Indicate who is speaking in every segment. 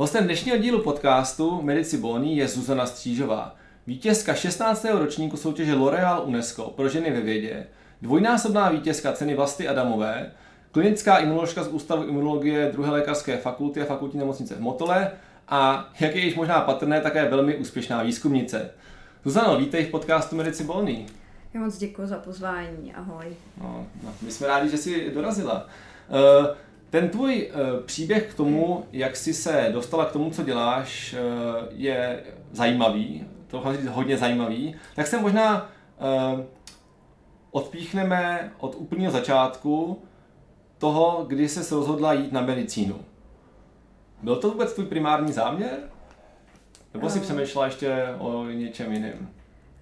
Speaker 1: Hostem dnešního dílu podcastu Medici Boni je Zuzana Střížová, vítězka 16. ročníku soutěže L'Oreal UNESCO pro ženy ve vědě, dvojnásobná vítězka ceny Vlasty Adamové, klinická imunoložka z Ústavu imunologie druhé lékařské fakulty a fakultní nemocnice v Motole a, jak je již možná patrné, také velmi úspěšná výzkumnice. Zuzano, vítej v podcastu Medici Boni.
Speaker 2: Já moc děkuji za pozvání, ahoj.
Speaker 1: No, no, my jsme rádi, že jsi dorazila. Uh, ten tvůj uh, příběh k tomu, jak jsi se dostala k tomu, co děláš, uh, je zajímavý, to říct hodně zajímavý, tak se možná uh, odpíchneme od úplného začátku toho, kdy se rozhodla jít na medicínu. Byl to vůbec tvůj primární záměr? Nebo si přemýšlela ještě o něčem jiném?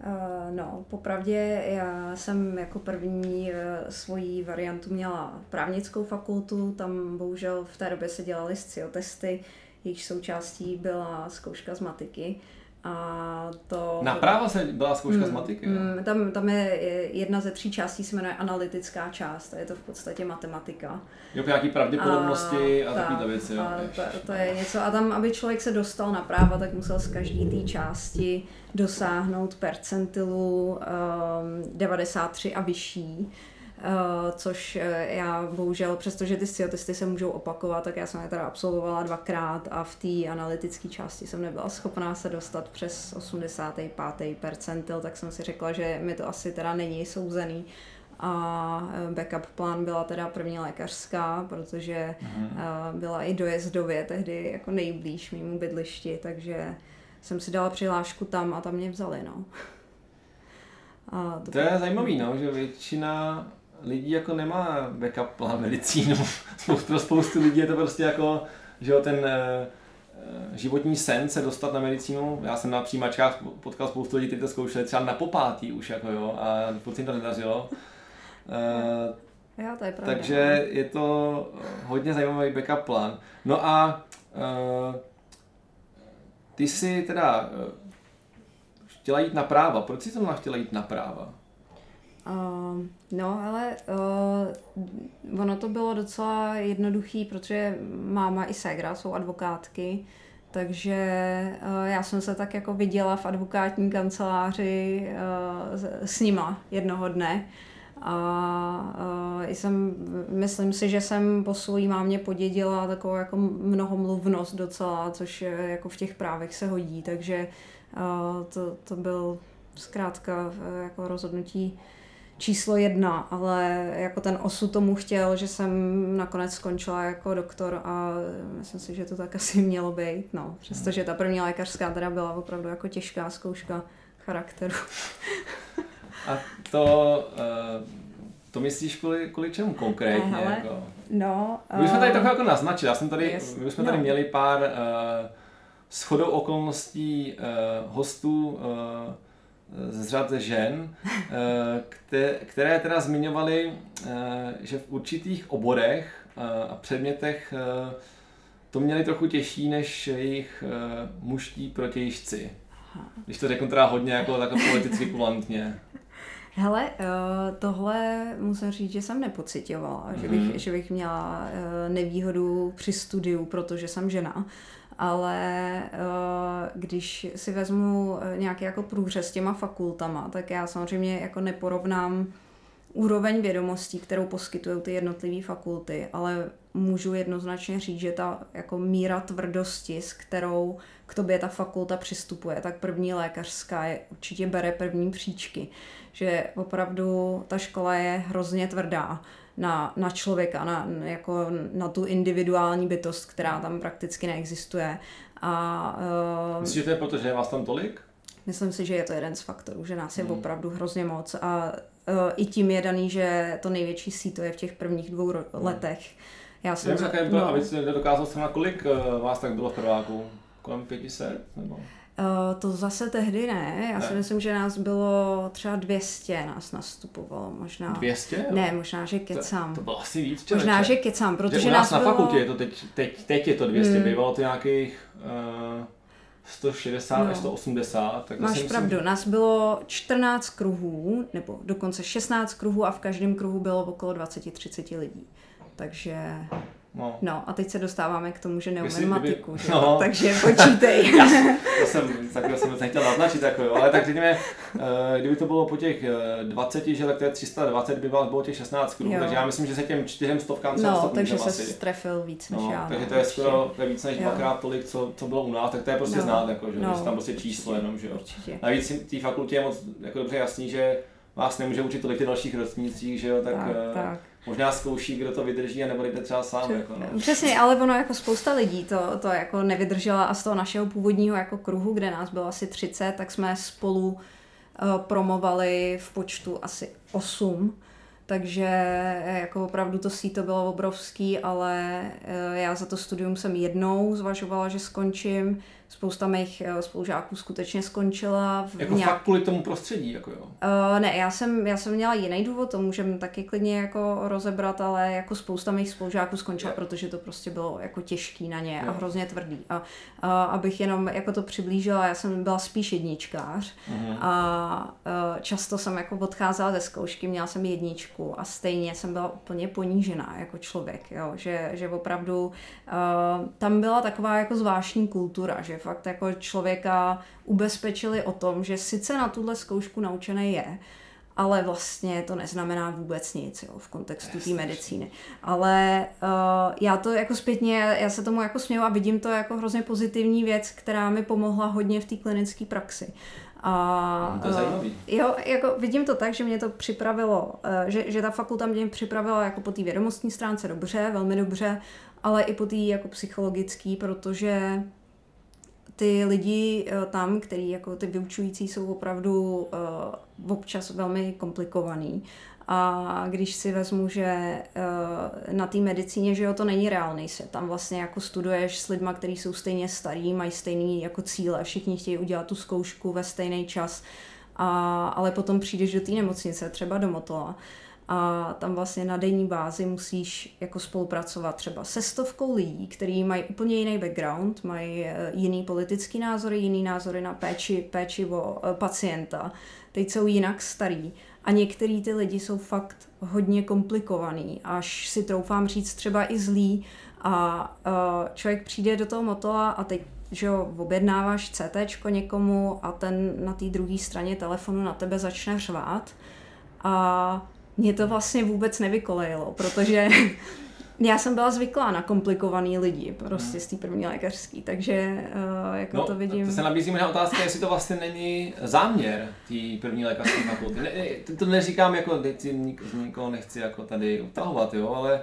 Speaker 2: Uh, no, popravdě já jsem jako první uh, svoji variantu měla právnickou fakultu, tam bohužel v té době se dělaly sciotesty, jejich součástí byla zkouška z matiky. A to...
Speaker 1: Na práva se byla zkouška mm, z matiky?
Speaker 2: Mm, tam, tam je jedna ze tří částí, se jmenuje analytická část, a je to v podstatě matematika.
Speaker 1: Jo, nějaký pravděpodobnosti a, a takové věci. Jo.
Speaker 2: A to, to je něco. A tam, aby člověk se dostal na práva, tak musel z každé té části dosáhnout percentilu um, 93 a vyšší. Uh, což uh, já bohužel, přestože ty sciotesty se můžou opakovat, tak já jsem je teda absolvovala dvakrát a v té analytické části jsem nebyla schopná se dostat přes 85. percentil, tak jsem si řekla, že mi to asi teda není souzený a eh, backup plán byla teda první lékařská, protože mm. byla i dojezdově tehdy jako nejblíž mýmu bydlišti, takže jsem si dala přihlášku tam a tam mě vzali, no.
Speaker 1: A to, to je zajímavý, no, že většina lidí jako nemá backup plán medicínu. Pro spoustu lidí je to prostě jako, že jo, ten eh, životní sen se dostat na medicínu. Já jsem na přijímačkách potkal spoustu lidí, kteří to zkoušeli třeba na popátý už, jako jo, a furt jim to nedařilo.
Speaker 2: Uh, jo, to je pravda.
Speaker 1: Takže je to hodně zajímavý backup plán. No a ty jsi teda chtěla jít na práva. Proč jsi to chtěla jít na práva?
Speaker 2: Uh, no, ale uh, ono to bylo docela jednoduchý, protože máma i ségra jsou advokátky, takže uh, já jsem se tak jako viděla v advokátní kanceláři uh, s, s nima jednoho dne. A uh, jsem, myslím si, že jsem po svojí mámě podědila takovou jako mnohomluvnost docela, což jako v těch právech se hodí, takže uh, to, to byl zkrátka jako rozhodnutí číslo jedna, ale jako ten osud tomu chtěl, že jsem nakonec skončila jako doktor a myslím si, že to tak asi mělo být, no. Přestože ta první lékařská teda byla opravdu jako těžká zkouška charakteru.
Speaker 1: A to, uh, to myslíš kvůli, kvůli čemu konkrétně?
Speaker 2: Hele, jako? No,
Speaker 1: uh, my jsme tady eh, trochu jako naznačili, já jsem tady, yes, my jsme tady no. měli pár uh, shodou okolností uh, hostů uh, z řad žen, které teda zmiňovaly, že v určitých oborech a předmětech to měli trochu těžší než jejich mužští protějšci. Když to řeknu teda hodně jako tak politicky kulantně.
Speaker 2: Hele, tohle musím říct, že jsem nepocitovala, mm. že, bych, mhm. že bych měla nevýhodu při studiu, protože jsem žena ale eh, když si vezmu eh, nějaký jako průřez s těma fakultama, tak já samozřejmě jako neporovnám úroveň vědomostí, kterou poskytují ty jednotlivé fakulty, ale můžu jednoznačně říct, že ta jako míra tvrdosti, s kterou k tobě ta fakulta přistupuje, tak první lékařská je, určitě bere první příčky. Že opravdu ta škola je hrozně tvrdá na, na člověka, na, jako na tu individuální bytost, která tam prakticky neexistuje. A,
Speaker 1: uh, Myslíš, že to je proto, že je vás tam tolik?
Speaker 2: Myslím si, že je to jeden z faktorů, že nás je hmm. opravdu hrozně moc a uh, i tím je daný, že to největší síto je v těch prvních dvou ro- hmm. letech.
Speaker 1: Já jsem... Nevím, jaké bylo, no. aby si nedokázal na kolik uh, vás tak bylo v prváku? Kolem 500? Nebo?
Speaker 2: Uh, to zase tehdy ne. Já ne. si myslím, že nás bylo třeba 200 nás nastupovalo. Možná.
Speaker 1: 200? Jo?
Speaker 2: Ne, možná, že kecám.
Speaker 1: To, to bylo asi víc,
Speaker 2: člověče. Možná, že kecám, protože
Speaker 1: že
Speaker 2: nás, nás
Speaker 1: na bylo... fakultě je to teď, teď, teď je to 200, hmm. bývalo to nějakých uh, 160 no. až 180. Tak
Speaker 2: Máš myslím, pravdu, nás bylo 14 kruhů, nebo dokonce 16 kruhů a v každém kruhu bylo okolo 20-30 lidí. Takže No. no a teď se dostáváme k tomu, že neumím matiku, že? No. takže počítej.
Speaker 1: Já, to jsem, tak jsem nechtěl naznačit, jako jo. ale tak řekněme, eh, kdyby to bylo po těch 20, eh, že tak to je 320, by bylo těch 16 kruhů, takže já myslím, že se těm čtyřem stovkám
Speaker 2: se No, takže se strefil víc než no, já.
Speaker 1: Takže no, to je skoro to je víc než jo. dvakrát tolik, co, co bylo u nás, tak to je prostě no. znát, jako, že no, tam prostě číslo jenom, že jo. Určitě. Navíc té fakultě je moc jako dobře jasný, že vás nemůže učit tolik ty dalších ročnících, že jo, tak, tak, uh, tak. Možná zkouší, kdo to vydrží a nebo jdete třeba sám. Jako, no.
Speaker 2: Přesně, ale ono jako spousta lidí to, to jako nevydržela a z toho našeho původního jako kruhu, kde nás bylo asi 30, tak jsme spolu uh, promovali v počtu asi 8 takže eh, jako opravdu to síto bylo obrovský, ale já za to studium jsem jednou zvažovala, že skončím spousta mých eh, spolužáků skutečně skončila.
Speaker 1: V jako nějak... fakt kvůli tomu prostředí, jako jo?
Speaker 2: Uh, ne, já jsem, já jsem měla jiný důvod, to můžeme taky klidně jako rozebrat, ale jako spousta mých spolužáků skončila, je. protože to prostě bylo jako těžký na ně je. a hrozně tvrdý. A, a abych jenom jako to přiblížila, já jsem byla spíš jedničkář uh-huh. a uh, často jsem jako odcházela ze zkoušky, měla jsem jedničku a stejně jsem byla úplně ponížená jako člověk, jo? Že, že opravdu uh, tam byla taková jako zvláštní kultura, že fakt jako člověka ubezpečili o tom, že sice na tuhle zkoušku naučený je, ale vlastně to neznamená vůbec nic jo, v kontextu té medicíny. Ale uh, já to jako zpětně, já se tomu jako směju a vidím to jako hrozně pozitivní věc, která mi pomohla hodně v té klinické praxi.
Speaker 1: A, to je zajímavý.
Speaker 2: Jo, jako vidím to tak, že mě to připravilo, uh, že, že ta fakulta mě připravila jako po té vědomostní stránce dobře, velmi dobře, ale i po té jako psychologický, protože ty lidi eh, tam, který jako ty vyučující jsou opravdu uh, občas velmi komplikovaný. A když si vezmu, že uh, na té medicíně, že jo, to není reálný svět. Tam vlastně jako studuješ s lidma, kteří jsou stejně starí, mají stejný jako cíle, všichni chtějí udělat tu zkoušku ve stejný čas, a, ale potom přijdeš do té nemocnice, třeba do Motola a tam vlastně na denní bázi musíš jako spolupracovat třeba se stovkou lidí, kteří mají úplně jiný background, mají eh, jiný politický názory, jiný názory na péči, péči o eh, pacienta, teď jsou jinak starý. A některý ty lidi jsou fakt hodně komplikovaný, až si troufám říct třeba i zlý a uh, člověk přijde do toho motola a teď že jo, objednáváš CT někomu a ten na té druhé straně telefonu na tebe začne řvát. A mě to vlastně vůbec nevykolejilo, protože já jsem byla zvyklá na komplikovaný lidi, prostě z té první lékařský, takže uh, jako no, to vidím.
Speaker 1: To se nabízí možná otázka, jestli to vlastně není záměr té první lékařské fakulty. Ne, to neříkám jako, teď z nikoho nechci jako tady utahovat, jo, ale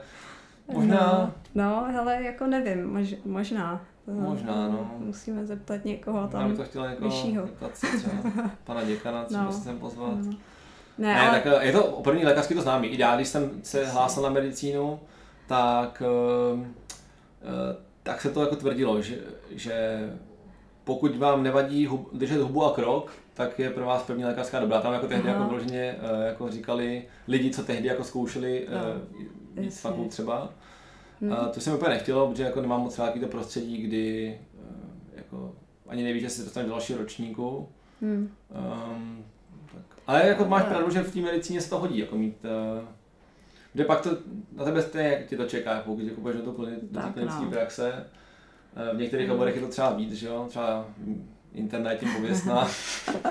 Speaker 1: možná...
Speaker 2: No, no hele, jako nevím, mož, možná.
Speaker 1: Možná, no.
Speaker 2: Musíme zeptat někoho tam
Speaker 1: Já bych to chtěla někoho vyššího. zeptat se třeba pana děkana, třeba no. se sem pozvat. No.
Speaker 2: Ne,
Speaker 1: ne ale... tak eh, je to první lékařský to známý. I já, když jsem se hlásil na medicínu, tak, eh, eh, tak se to jako tvrdilo, že, že pokud vám nevadí hub, držet hubu a krok, tak je pro vás první lékařská dobrá. Tam jako tehdy jako vloženě jako říkali lidi, co tehdy jako zkoušeli no, víc fakult třeba. Hmm. A to jsem úplně nechtělo, protože jako nemám moc rád to prostředí, kdy jako ani nevíš, že se dostaneš do dalšího ročníku. Hmm. Um, ale jako máš pravdu, že v té medicíně se to hodí, jako mít uh, kde pak to na tebe stejně, jak tě to čeká, pokud jako půjdeš do, do klinické no. praxe. Uh, v některých oborech je to třeba víc, že jo, třeba internet tím pověstná.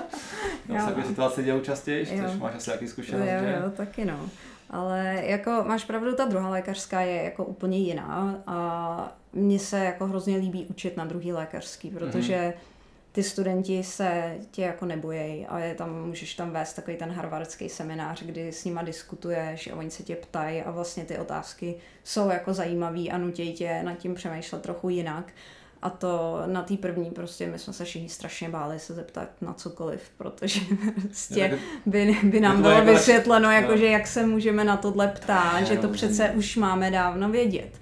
Speaker 1: no, takové situace dějou častěji, což máš asi jaký zkušenost,
Speaker 2: jo, že? Jo, taky no. Ale jako máš pravdu, ta druhá lékařská je jako úplně jiná a mně se jako hrozně líbí učit na druhý lékařský, protože mm-hmm ty studenti se tě jako nebojejí a je tam, můžeš tam vést takový ten harvardský seminář, kdy s nima diskutuješ a oni se tě ptají a vlastně ty otázky jsou jako zajímavý a nutějí tě nad tím přemýšlet trochu jinak. A to na té první prostě my jsme se všichni strašně báli se zeptat na cokoliv, protože prostě by, by nám bylo jako vysvětleno, jako, že jak se můžeme na tohle ptát, že to přece už máme dávno vědět.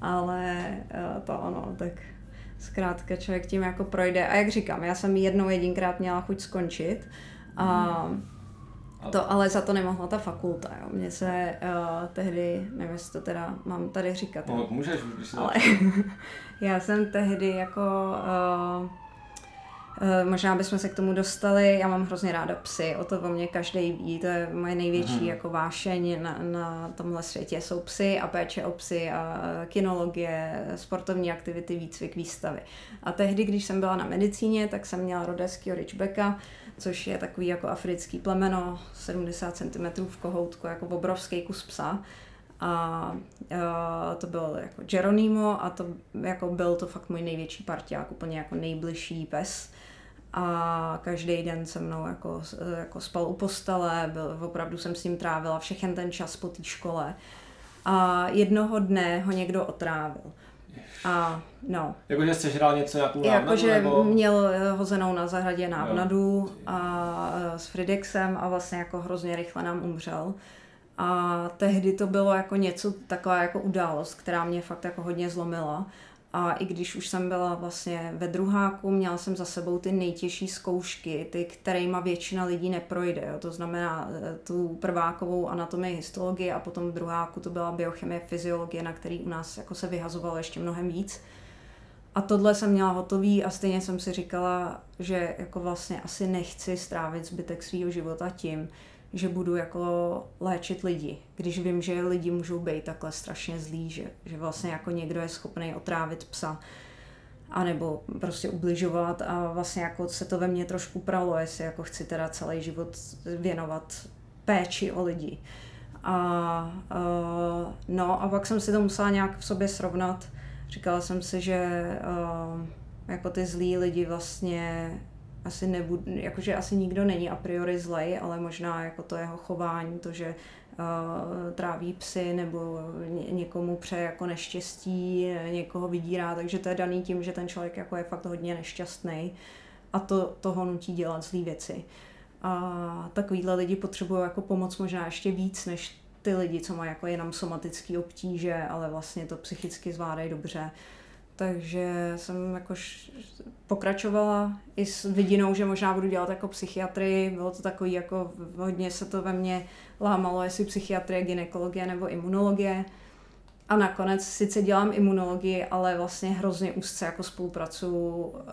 Speaker 2: Ale eh, to ono, tak zkrátka člověk tím jako projde. A jak říkám, já jsem jednou jedinkrát měla chuť skončit. A to ale za to nemohla ta fakulta. Jo. Mně se uh, tehdy, nevím, jestli to teda mám tady říkat.
Speaker 1: No, můžeš, když
Speaker 2: ale já jsem tehdy jako uh, možná bychom se k tomu dostali. Já mám hrozně ráda psy, o to o mě každý ví. To je moje největší hmm. jako vášeň na, na tomhle světě. Jsou psy a péče o psy a kinologie, sportovní aktivity, výcvik, výstavy. A tehdy, když jsem byla na medicíně, tak jsem měla rodeského Ridgebacka, což je takový jako africký plemeno, 70 cm v kohoutku, jako obrovský kus psa a, to byl jako Geronimo a to jako byl to fakt můj největší parťák, úplně jako nejbližší pes a každý den se mnou jako, jako spal u postele, byl, opravdu jsem s ním trávila všechen ten čas po té škole a jednoho dne ho někdo otrávil. A no.
Speaker 1: Jakože jste žral něco nějakou návnadu?
Speaker 2: Jakože nebo... měl hozenou na zahradě návnadu a s Fridexem a vlastně jako hrozně rychle nám umřel. A tehdy to bylo jako něco, taková jako událost, která mě fakt jako hodně zlomila. A i když už jsem byla vlastně ve druháku, měla jsem za sebou ty nejtěžší zkoušky, ty, kterýma většina lidí neprojde. Jo. To znamená eh, tu prvákovou anatomii, histologii a potom v druháku to byla biochemie, fyziologie, na který u nás jako se vyhazovalo ještě mnohem víc. A tohle jsem měla hotový a stejně jsem si říkala, že jako vlastně asi nechci strávit zbytek svého života tím, že budu jako léčit lidi, když vím, že lidi můžou být takhle strašně zlí, že, že vlastně jako někdo je schopný otrávit psa anebo prostě ubližovat a vlastně jako se to ve mně trošku pralo, jestli jako chci teda celý život věnovat péči o lidi. A, uh, no a pak jsem si to musela nějak v sobě srovnat. Říkala jsem si, že uh, jako ty zlí lidi vlastně asi nebudu, jakože asi nikdo není a priori zlej, ale možná jako to jeho chování, to, že uh, tráví psy nebo ně, někomu přeje jako neštěstí, někoho vydírá, takže to je daný tím, že ten člověk jako je fakt hodně nešťastný a to toho nutí dělat zlý věci. A takovýhle lidi potřebují jako pomoc možná ještě víc, než ty lidi, co mají jako jenom somatické obtíže, ale vlastně to psychicky zvládají dobře. Takže jsem jako pokračovala i s vidinou, že možná budu dělat jako psychiatrii. Bylo to takový jako hodně se to ve mně lámalo, jestli psychiatrie, ginekologie nebo imunologie. A nakonec sice dělám imunologii, ale vlastně hrozně úzce jako spolupracuju eh,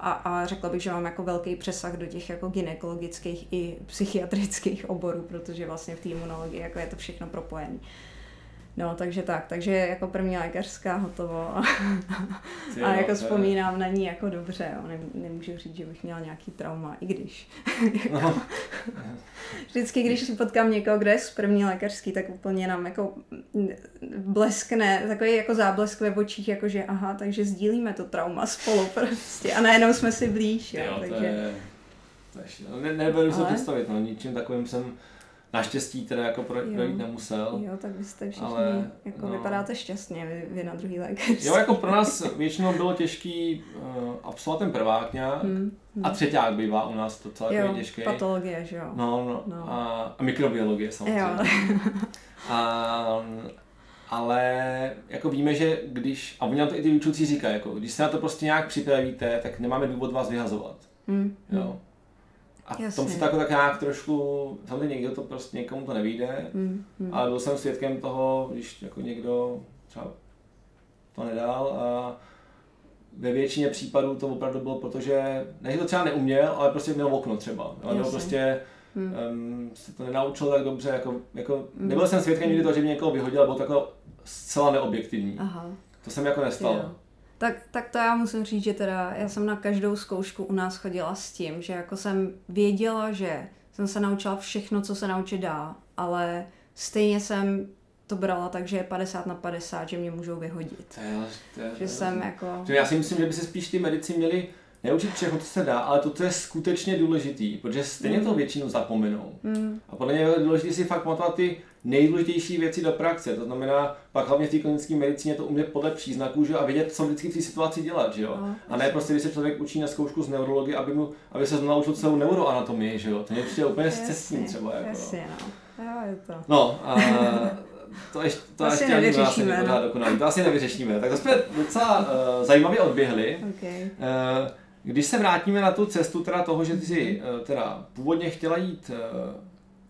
Speaker 2: a, a řekla bych, že mám jako velký přesah do těch jako ginekologických i psychiatrických oborů, protože vlastně v té imunologii jako je to všechno propojené. No, takže tak, takže jako první lékařská hotovo a, a jako vzpomínám na ní jako dobře, jo. Nem, nemůžu říct, že bych měla nějaký trauma, i když. jako, no. vždycky, když si potkám někoho, kdo je z první lékařský, tak úplně nám jako bleskne, takový jako záblesk ve očích, jako že aha, takže sdílíme to trauma spolu prostě a najednou jsme si blíž, jo, jo takže... To je,
Speaker 1: to je, ne, nebudu si představit, no, ničím takovým jsem Naštěstí teda jako projít jo. nemusel.
Speaker 2: Jo, tak byste všichni ale, jako no. vypadáte šťastně, vy, vy na druhý lékař.
Speaker 1: Jo, jako pro nás většinou bylo těžký uh, absolvovat ten prvák nějak hmm, hmm. a třeták bývá u nás to celé jo, těžké.
Speaker 2: patologie, že jo.
Speaker 1: No, no, no. A, a mikrobiologie samozřejmě. Jo. a, ale jako víme, že když, a oni nám to i ty vyučující říkají, jako, když se na to prostě nějak připravíte, tak nemáme důvod vás vyhazovat. Hmm, jo. Hmm. A v tom se tak, tak nějak trošku, samozřejmě někdo to prostě, někomu to nevíde, mm, mm. ale byl jsem svědkem toho, když jako někdo třeba to nedal a ve většině případů to opravdu bylo, protože ne, že to třeba neuměl, ale prostě měl okno třeba. Ale nebo prostě hmm. um, se to nenaučil tak dobře, jako, jako hmm. nebyl jsem svědkem nikdy toho, že mě někoho vyhodil, bylo to jako zcela neobjektivní. Aha. To jsem jako nestalo. Jo.
Speaker 2: Tak, tak to já musím říct, že teda já jsem na každou zkoušku u nás chodila s tím, že jako jsem věděla, že jsem se naučila všechno, co se naučit dá, ale stejně jsem to brala tak, že je 50 na 50, že mě můžou vyhodit. To je, to je, že jsem jako...
Speaker 1: Já si myslím, že by se spíš ty medici měli neučit všechno, co se dá, ale to, co je skutečně důležitý, protože stejně mm. to většinou zapomenou. Mm. A podle mě je důležité si fakt pamatovat ty nejdůležitější věci do praxe. To znamená, pak hlavně v té klinické medicíně to umět podle příznaků že, a vědět, co vždycky v té situaci dělat. Že jo? No, a ne prostě, když se člověk učí na zkoušku z neurologie, aby, mu, aby se naučil celou neuroanatomii. Že jo? To mě přijde úplně zcestní třeba. Jako,
Speaker 2: jasně, no. Jo, je to.
Speaker 1: No, a to ještě, to asi ještě. Ani no. dokonalý. To asi nevyřešíme. Tak to jsme docela uh, zajímavě odběhli. Okay. Uh, když se vrátíme na tu cestu teda toho, že ty si uh, teda původně chtěla jít uh,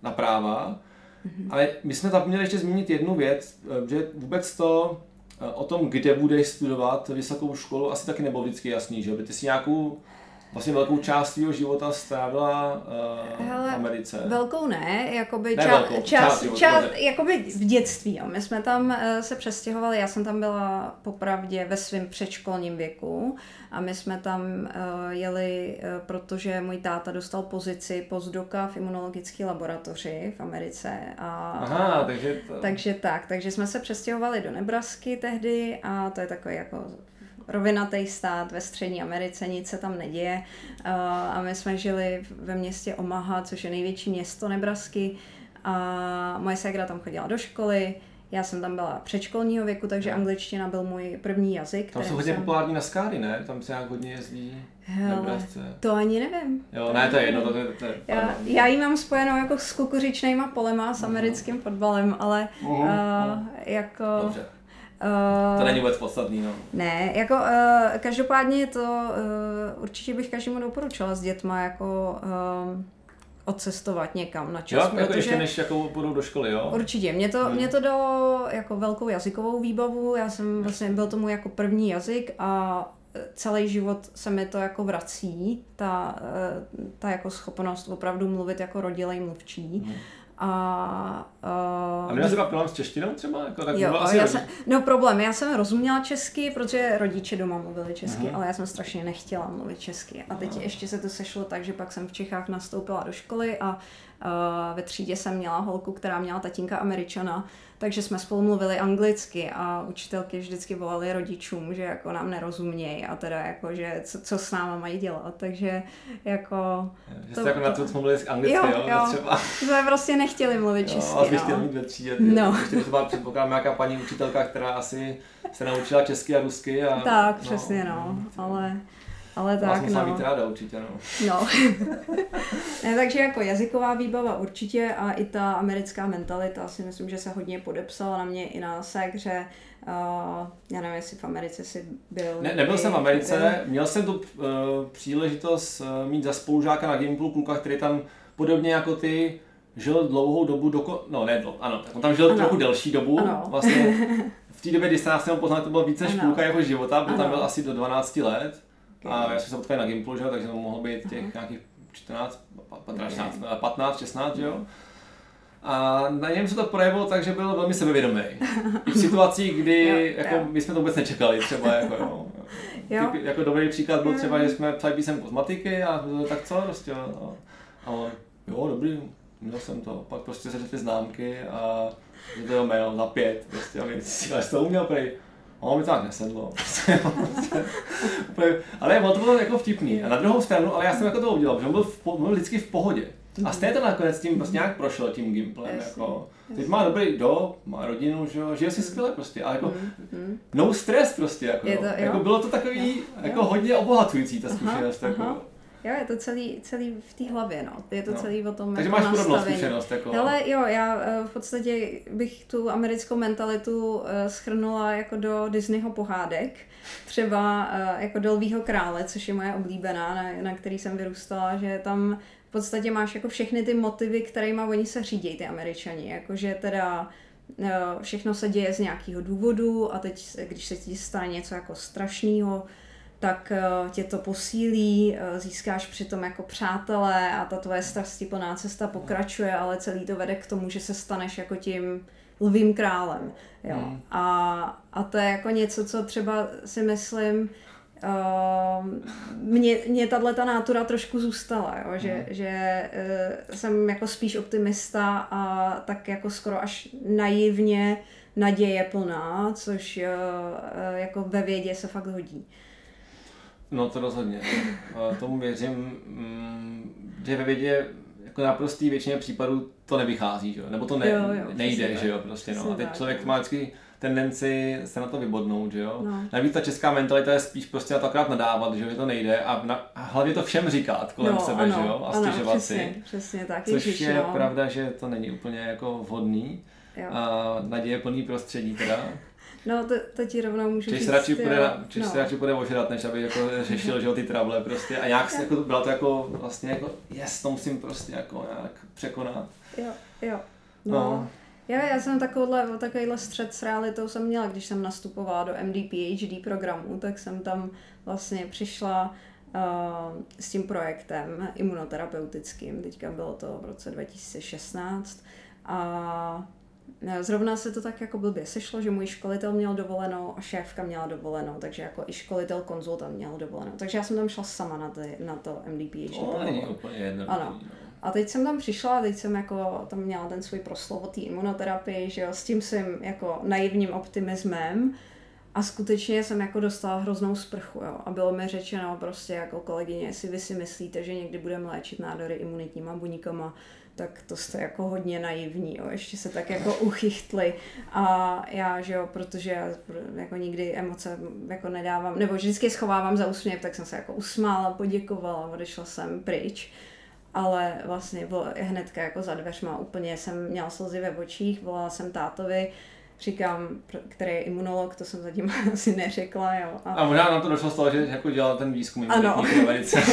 Speaker 1: na práva, Mm-hmm. Ale my jsme zapomněli ještě zmínit jednu věc, eh, že vůbec to eh, o tom, kde budeš studovat vysokou školu, asi taky nebylo vždycky jasný, že by ty si nějakou vlastně velkou část svého života strávila uh, Hele, v Americe.
Speaker 2: Velkou ne, jakoby ne ča- velkou, část, část, života, část jakoby v dětství. Jo. My jsme tam uh, se přestěhovali, já jsem tam byla popravdě ve svém předškolním věku a my jsme tam uh, jeli, uh, protože můj táta dostal pozici postdoka v imunologické laboratoři v Americe. A,
Speaker 1: Aha, takže
Speaker 2: to... Takže tak, takže jsme se přestěhovali do Nebrasky tehdy a to je takový jako rovinatý stát ve střední Americe, nic se tam neděje. A my jsme žili ve městě Omaha, což je největší město Nebrasky. A moje ségra tam chodila do školy, já jsem tam byla předškolního věku, takže angličtina byl můj první jazyk.
Speaker 1: Tam jsou hodně jsem... populární na skáry, ne? Tam se nějak hodně jezdí. Hele,
Speaker 2: to ani nevím.
Speaker 1: Jo, ne, to je jedno. To, to, to,
Speaker 2: to já, já ji mám spojenou jako s kukuřičnejma polema, s americkým fotbalem, ale uh, uh, jako...
Speaker 1: Dobře. Uh, to není vůbec podstatný, no.
Speaker 2: Ne, jako uh, každopádně to uh, určitě bych každému doporučila s dětma jako uh, odcestovat někam na čas.
Speaker 1: Jo, jako ještě než jako budou do školy, jo?
Speaker 2: Určitě. Mě to, hmm. mě to dalo jako velkou jazykovou výbavu. Já jsem vlastně, byl tomu jako první jazyk a celý život se mi to jako vrací, ta, ta jako schopnost opravdu mluvit jako rodilej mluvčí. Hmm.
Speaker 1: A, uh, a měla jsi problém s češtinou třeba? Jako, tak
Speaker 2: jo, asi já jsem, no problém, já jsem rozuměla česky, protože rodiče doma mluvili česky, uh-huh. ale já jsem strašně nechtěla mluvit česky. A teď uh-huh. ještě se to sešlo tak, že pak jsem v Čechách nastoupila do školy a uh, ve třídě jsem měla holku, která měla tatínka američana, takže jsme spolu mluvili anglicky a učitelky vždycky volali rodičům, že jako nám nerozumějí a teda jako, že co, co s náma mají dělat, takže jako...
Speaker 1: Že jste to, jako na to mluvili anglicky, jo? jo, jo třeba.
Speaker 2: Jsme prostě nechtěli mluvit česky, jo,
Speaker 1: a no. mít ve třídě, no. ještě byla předpokládám nějaká paní učitelka, která asi se naučila česky a rusky a...
Speaker 2: Tak, no, přesně no, ale... Ale tak,
Speaker 1: Vás no. ráda určitě, no.
Speaker 2: No. ne, takže jako jazyková výbava určitě a i ta americká mentalita si myslím, že se hodně podepsala na mě i na sekře. Uh, já nevím, jestli v Americe si byl.
Speaker 1: Ne, nebyl jsem v Americe, byl... měl jsem tu uh, příležitost uh, mít za spolužáka na Gimplu kluka, který tam podobně jako ty žil dlouhou dobu, doko... no ne, ano, on tam žil ano. trochu delší dobu, ano. vlastně v té době, kdy jste nás poznal, to bylo více než půlka jeho života, byl tam byl asi do 12 let. A já jsem se potkal na Gimplu, že? takže to mohlo být těch uh-huh. nějakých 14, 15, 15, 16, že jo. A na něm se to projevilo tak, že byl velmi sebevědomý. I v situacích, kdy jo, jako, jo. my jsme to vůbec nečekali, třeba jako, jo. jo. Typ, jako dobrý příklad byl třeba, že jsme psali písemku z matiky a tak co, prostě, no. a on, jo, dobrý, měl jsem to, pak prostě se ty známky a že to jméno za pět, prostě, a my si to uměl prej. Ono mi to tak nesedlo. ale ono to bylo jako vtipný. A na druhou stranu, ale já jsem jako to udělal, že on byl, v, byl vždycky v pohodě. A stejně to nakonec tím prostě nějak prošel tím Gimplem. Jako. Teď má dobrý do, má rodinu, že jo, žije si skvěle prostě, ale jako mm-hmm. no stres prostě, jako, je to, jako bylo to takový, jo, jako jo. hodně obohacující ta zkušenost, aha, jako. Aha.
Speaker 2: Jo, je to celý, celý v té hlavě, no. Je to no. celý o tom
Speaker 1: Takže jako máš podobnou zkušenost. Jako...
Speaker 2: Hele, jo, já eh, v podstatě bych tu americkou mentalitu eh, schrnula jako do Disneyho pohádek. Třeba eh, jako Dolvího krále, což je moje oblíbená, na, na který jsem vyrůstala, že tam v podstatě máš jako všechny ty motivy, kterými oni se řídí, ty američani. Jakože teda všechno se děje z nějakého důvodu a teď, když se ti stane něco jako strašného, tak eh, tě to posílí, eh, získáš přitom jako přátelé a ta tvoje strastiplná cesta pokračuje, ale celý to vede k tomu, že se staneš jako tím lvým králem. Jo. Hmm. A, a to je jako něco, co třeba si myslím, Uh, mě, mě tahle ta nátura trošku zůstala, jo? že, hmm. že uh, jsem jako spíš optimista a tak jako skoro až naivně naděje plná, což uh, jako ve vědě se fakt hodí.
Speaker 1: No to rozhodně. Tomu věřím, mm, že ve vědě jako na prostý většině případů to nevychází, že jo? nebo to ne, jo, jo, nejde, že jo, prostě no. A teď člověk má vždycky tendenci se na to vybodnout, že jo. No. Navíc ta česká mentalita je spíš prostě na to akorát nadávat, že, jo, že to nejde a, na, a hlavně to všem říkat kolem no, sebe, ano, že jo, a stěžovat si.
Speaker 2: Přesně tak,
Speaker 1: Což ježiš, je no. pravda, že to není úplně jako vhodný. Jo. A naděje plný prostředí teda.
Speaker 2: No, to, to ti rovnou můžu
Speaker 1: Češ říct. Radši půjde, no. se radši půjde ožrat, než aby jako řešil že, ty trable prostě. A nějak jako, bylo to jako vlastně jako, yes, to musím prostě jako nějak překonat.
Speaker 2: Jo, jo. No. no. Já, já jsem takovýhle, takovýhle střed s realitou jsem měla, když jsem nastupovala do MD PhD programu, tak jsem tam vlastně přišla s tím projektem imunoterapeutickým. Teďka bylo to v roce 2016 a Zrovna se to tak jako blbě sešlo, že můj školitel měl dovolenou a šéfka měla dovolenou, takže jako i školitel konzultant měl dovolenou. Takže já jsem tam šla sama na, ty, na to MDPH.
Speaker 1: To není úplně.
Speaker 2: Ano. No. A teď jsem tam přišla, teď jsem jako tam měla ten svůj proslov o té imunoterapii, že jo, s tím svým jako naivním optimismem. A skutečně jsem jako dostala hroznou sprchu, jo. A bylo mi řečeno prostě jako kolegyně, jestli vy si myslíte, že někdy budeme léčit nádory imunitníma buňkama, tak to jste jako hodně naivní, jo. ještě se tak jako uchychtli a já, že jo, protože já jako nikdy emoce jako nedávám, nebo vždycky schovávám za úsměv, tak jsem se jako usmála, poděkovala, odešla jsem pryč ale vlastně bylo hnedka jako za dveřma, úplně jsem měla slzy ve očích, volala jsem tátovi, říkám, který je imunolog, to jsem zatím asi neřekla. Jo.
Speaker 1: A, a možná nám to došlo z toho, že jako dělal ten výzkum
Speaker 2: ano.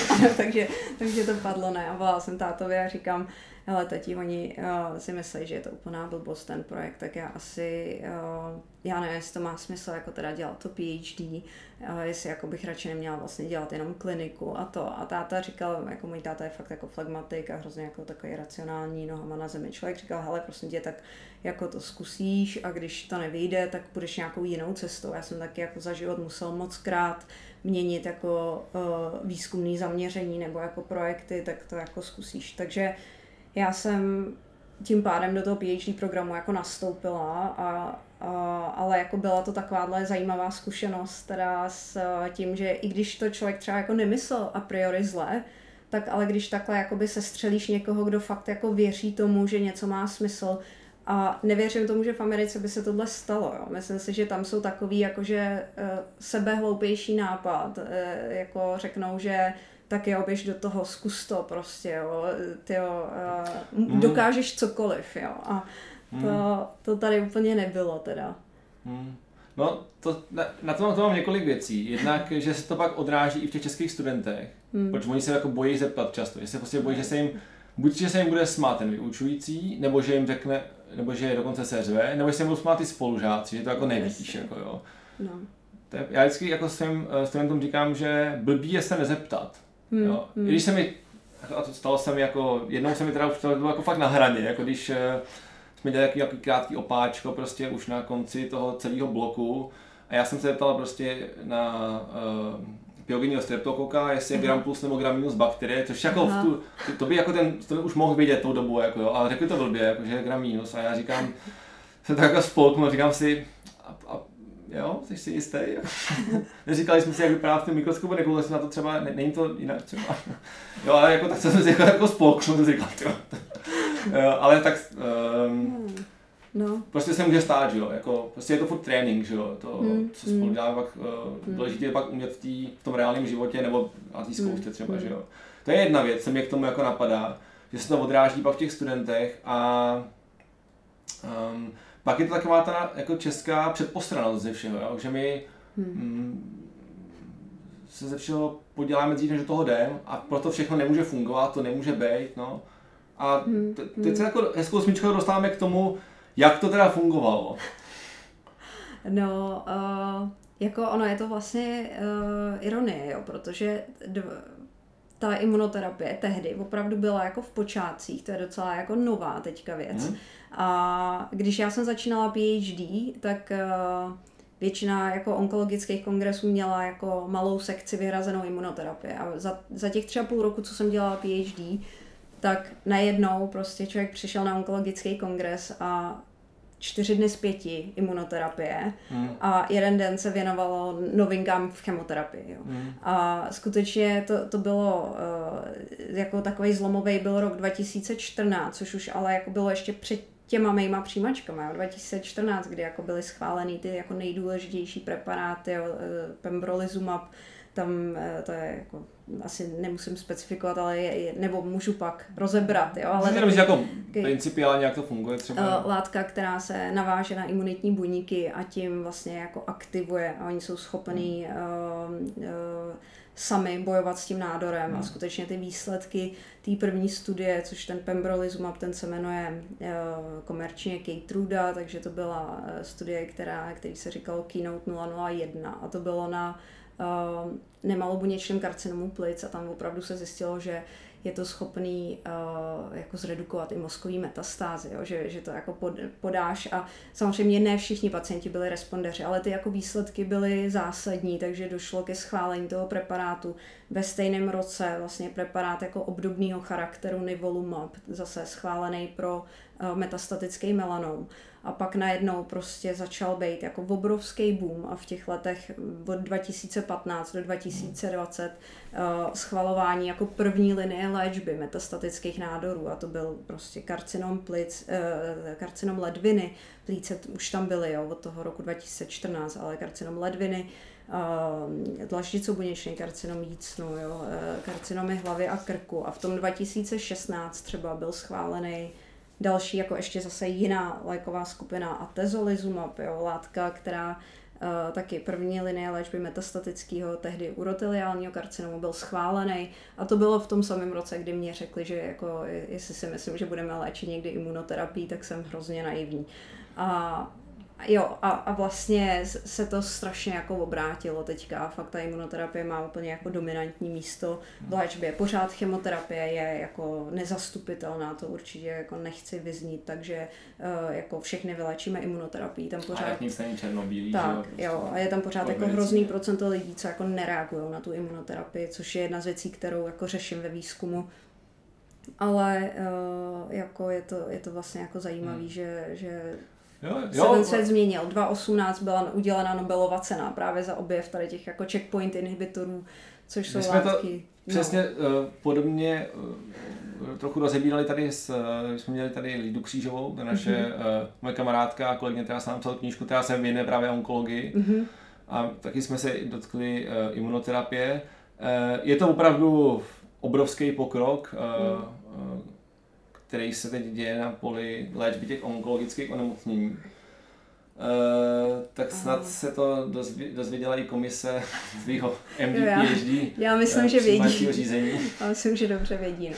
Speaker 2: takže, takže to padlo ne. A volala jsem tátovi a říkám, hele tati, oni uh, si myslí, že je to úplná blbost ten projekt, tak já asi, uh, já nevím, jestli to má smysl jako teda dělat to PhD, uh, jestli jako bych radši neměla vlastně dělat jenom kliniku a to. A táta říkal, jako můj táta je fakt jako flagmatik a hrozně jako takový racionální nohama na zemi. Člověk říkal, hele, prosím tě, tak jako to zkusíš a když to nevyjde, tak půjdeš nějakou jinou cestou. Já jsem taky jako za život musel moc krát měnit jako uh, výzkumný zaměření nebo jako projekty, tak to jako zkusíš. Takže já jsem tím pádem do toho PhD programu jako nastoupila, a, a, ale jako byla to takováhle zajímavá zkušenost teda s tím, že i když to člověk třeba jako nemyslel a priori zle, tak ale když takhle jakoby se střelíš někoho, kdo fakt jako věří tomu, že něco má smysl, a nevěřím tomu, že v Americe by se tohle stalo. Jo. Myslím si, že tam jsou takový jakože uh, sebehloupější nápad. Uh, jako řeknou, že tak jo, běž do toho, zkus to prostě, jo, ty jo, uh, dokážeš cokoliv, jo, a to, mm. to tady úplně nebylo teda.
Speaker 1: Mm. No, to, na, na to, to mám několik věcí. Jednak, že se to pak odráží i v těch českých studentech, mm. protože oni se jako bojí zeptat často, že se prostě bojí, že se jim, buď že se jim bude smát ten vyučující, nebo že jim řekne, nebo že je dokonce se řve, nebo že se jim budou smát ty spolužáci, že to jako nevíš, jako jo. No. Já vždycky jako svým uh, studentům říkám, že blbý je se nezeptat. Hmm, jo. Hmm. Když se mi, a to stalo se mi jako, jednou se mi teda už to bylo jako fakt na hraně, jako když uh, jsme dělali jaký, krátký opáčko prostě už na konci toho celého bloku a já jsem se zeptal prostě na uh, pyogenního streptokoka, jestli je gram plus nebo gram minus bakterie, což jako v tu, to, to, by jako ten to už mohl vidět tou dobu, jako jo, ale řekli to blbě, jako, že je gram minus a já říkám, se tak jako spolknu, říkám si, a, a jo, jsi si jistý? Neříkali jsme si, jak vypadá v tom mikroskopu, nekoukali jsme na to třeba, ne, není to jinak třeba. jo, ale jako tak jsem si jako, jako spolknul, to říkal, jo. ale tak, um, No. Prostě se může stát, že jo, jako, prostě je to furt trénink, že jo, to, hmm. co spolu hmm. děláme, pak uh, důležité je pak umět v, tý, v tom reálném životě nebo na té zkoušce třeba, hmm. že jo. To je jedna věc, co mě k tomu jako napadá, že se to odráží pak v těch studentech a um, pak je to taková ta jako česká předpostranost ze všeho, jo? že my hmm. mm, se ze všeho poděláme dřív, než do toho jdem a proto všechno nemůže fungovat, to nemůže být. No. A hmm. teď se jako hezkou smíčkou dostáváme k tomu, jak to teda fungovalo.
Speaker 2: No, uh, jako ono je to vlastně uh, ironie, jo, protože dv, ta imunoterapie tehdy opravdu byla jako v počátcích, to je docela jako nová teďka věc. Hmm. A když já jsem začínala PhD, tak uh, většina jako onkologických kongresů měla jako malou sekci vyhrazenou imunoterapie. A za, za těch třeba půl roku, co jsem dělala PhD, tak najednou prostě člověk přišel na onkologický kongres a čtyři dny z pěti imunoterapie hmm. a jeden den se věnovalo novinkám v chemoterapii. Jo. Hmm. A skutečně to, to bylo uh, jako takový zlomový byl rok 2014, což už ale jako bylo ještě před těma mýma přijímačkama, jo, 2014, kdy jako byly schváleny ty jako nejdůležitější preparáty, jo, eh, pembrolizumab, tam eh, to je jako, asi nemusím specifikovat, ale je, je, nebo můžu pak rozebrat. Jo, ale
Speaker 1: taky, jako principiálně, jak to funguje třeba?
Speaker 2: Uh, látka, která se naváže na imunitní buňky a tím vlastně jako aktivuje a oni jsou schopní hmm. uh, uh, sami bojovat s tím nádorem hmm. a skutečně ty výsledky té první studie, což ten pembrolizumab, ten se jmenuje uh, komerčně Keytruda, takže to byla studie, která, který se říkalo Keynote 001 a to bylo na uh, nemalobuněčným karcinomu plic a tam opravdu se zjistilo, že je to schopný uh, jako zredukovat i mozkový metastázy, jo? Že, že to jako pod, podáš a samozřejmě ne všichni pacienti byli respondeři, ale ty jako výsledky byly zásadní, takže došlo ke schválení toho preparátu ve stejném roce, vlastně preparát jako obdobného charakteru Nivolumab, zase schválený pro uh, metastatický melanom a pak najednou prostě začal být jako obrovský boom a v těch letech od 2015 do 2020 uh, schvalování jako první linie léčby metastatických nádorů. A to byl prostě karcinom plic, uh, karcinom ledviny, plíce už tam byly jo, od toho roku 2014, ale karcinom ledviny, uh, dlaždicobuněčný karcinom jícnu, jo, karcinomy hlavy a krku. A v tom 2016 třeba byl schválený další jako ještě zase jiná léková skupina a tezolizumab, jo, látka, která Uh, taky první linie léčby metastatického, tehdy uroteliálního karcinomu byl schválený a to bylo v tom samém roce, kdy mě řekli, že jako, jestli si myslím, že budeme léčit někdy imunoterapii, tak jsem hrozně naivní. A Jo, a, a vlastně se to strašně jako obrátilo teďka. Fakt ta imunoterapie má úplně jako dominantní místo v léčbě. Pořád chemoterapie je jako nezastupitelná, to určitě jako nechci vyznít, takže uh, jako všechny vylečíme imunoterapii. Tam pořád... A
Speaker 1: jak nic není černobílý,
Speaker 2: tak, jo, prostě jo, a je tam pořád jako hrozný procento lidí, co jako nereagují na tu imunoterapii, což je jedna z věcí, kterou jako řeším ve výzkumu ale uh, jako je to, je to vlastně jako zajímavé, hmm. že, že Jo, jo. Se změnil. 2018 byla udělena Nobelova cena právě za objev tady těch jako checkpoint inhibitorů, což jsou
Speaker 1: jsme látky. To přesně no. podobně uh, trochu rozebírali tady, s, uh, jsme měli tady Lidu Křížovou, to naše mm-hmm. moje kamarádka a kolegyně, která se nám psala knížku, která se věnuje právě onkologii. Mm-hmm. A taky jsme se dotkli imunoterapie. Je to opravdu obrovský pokrok. Mm. Který se teď děje na poli léčby těch onkologických onemocnění. Uh, tak snad Aha. se to dozvěděla i komise svého MD, já.
Speaker 2: Já myslím, uh, že vědí. Řízení. Já myslím, že dobře vědí. No.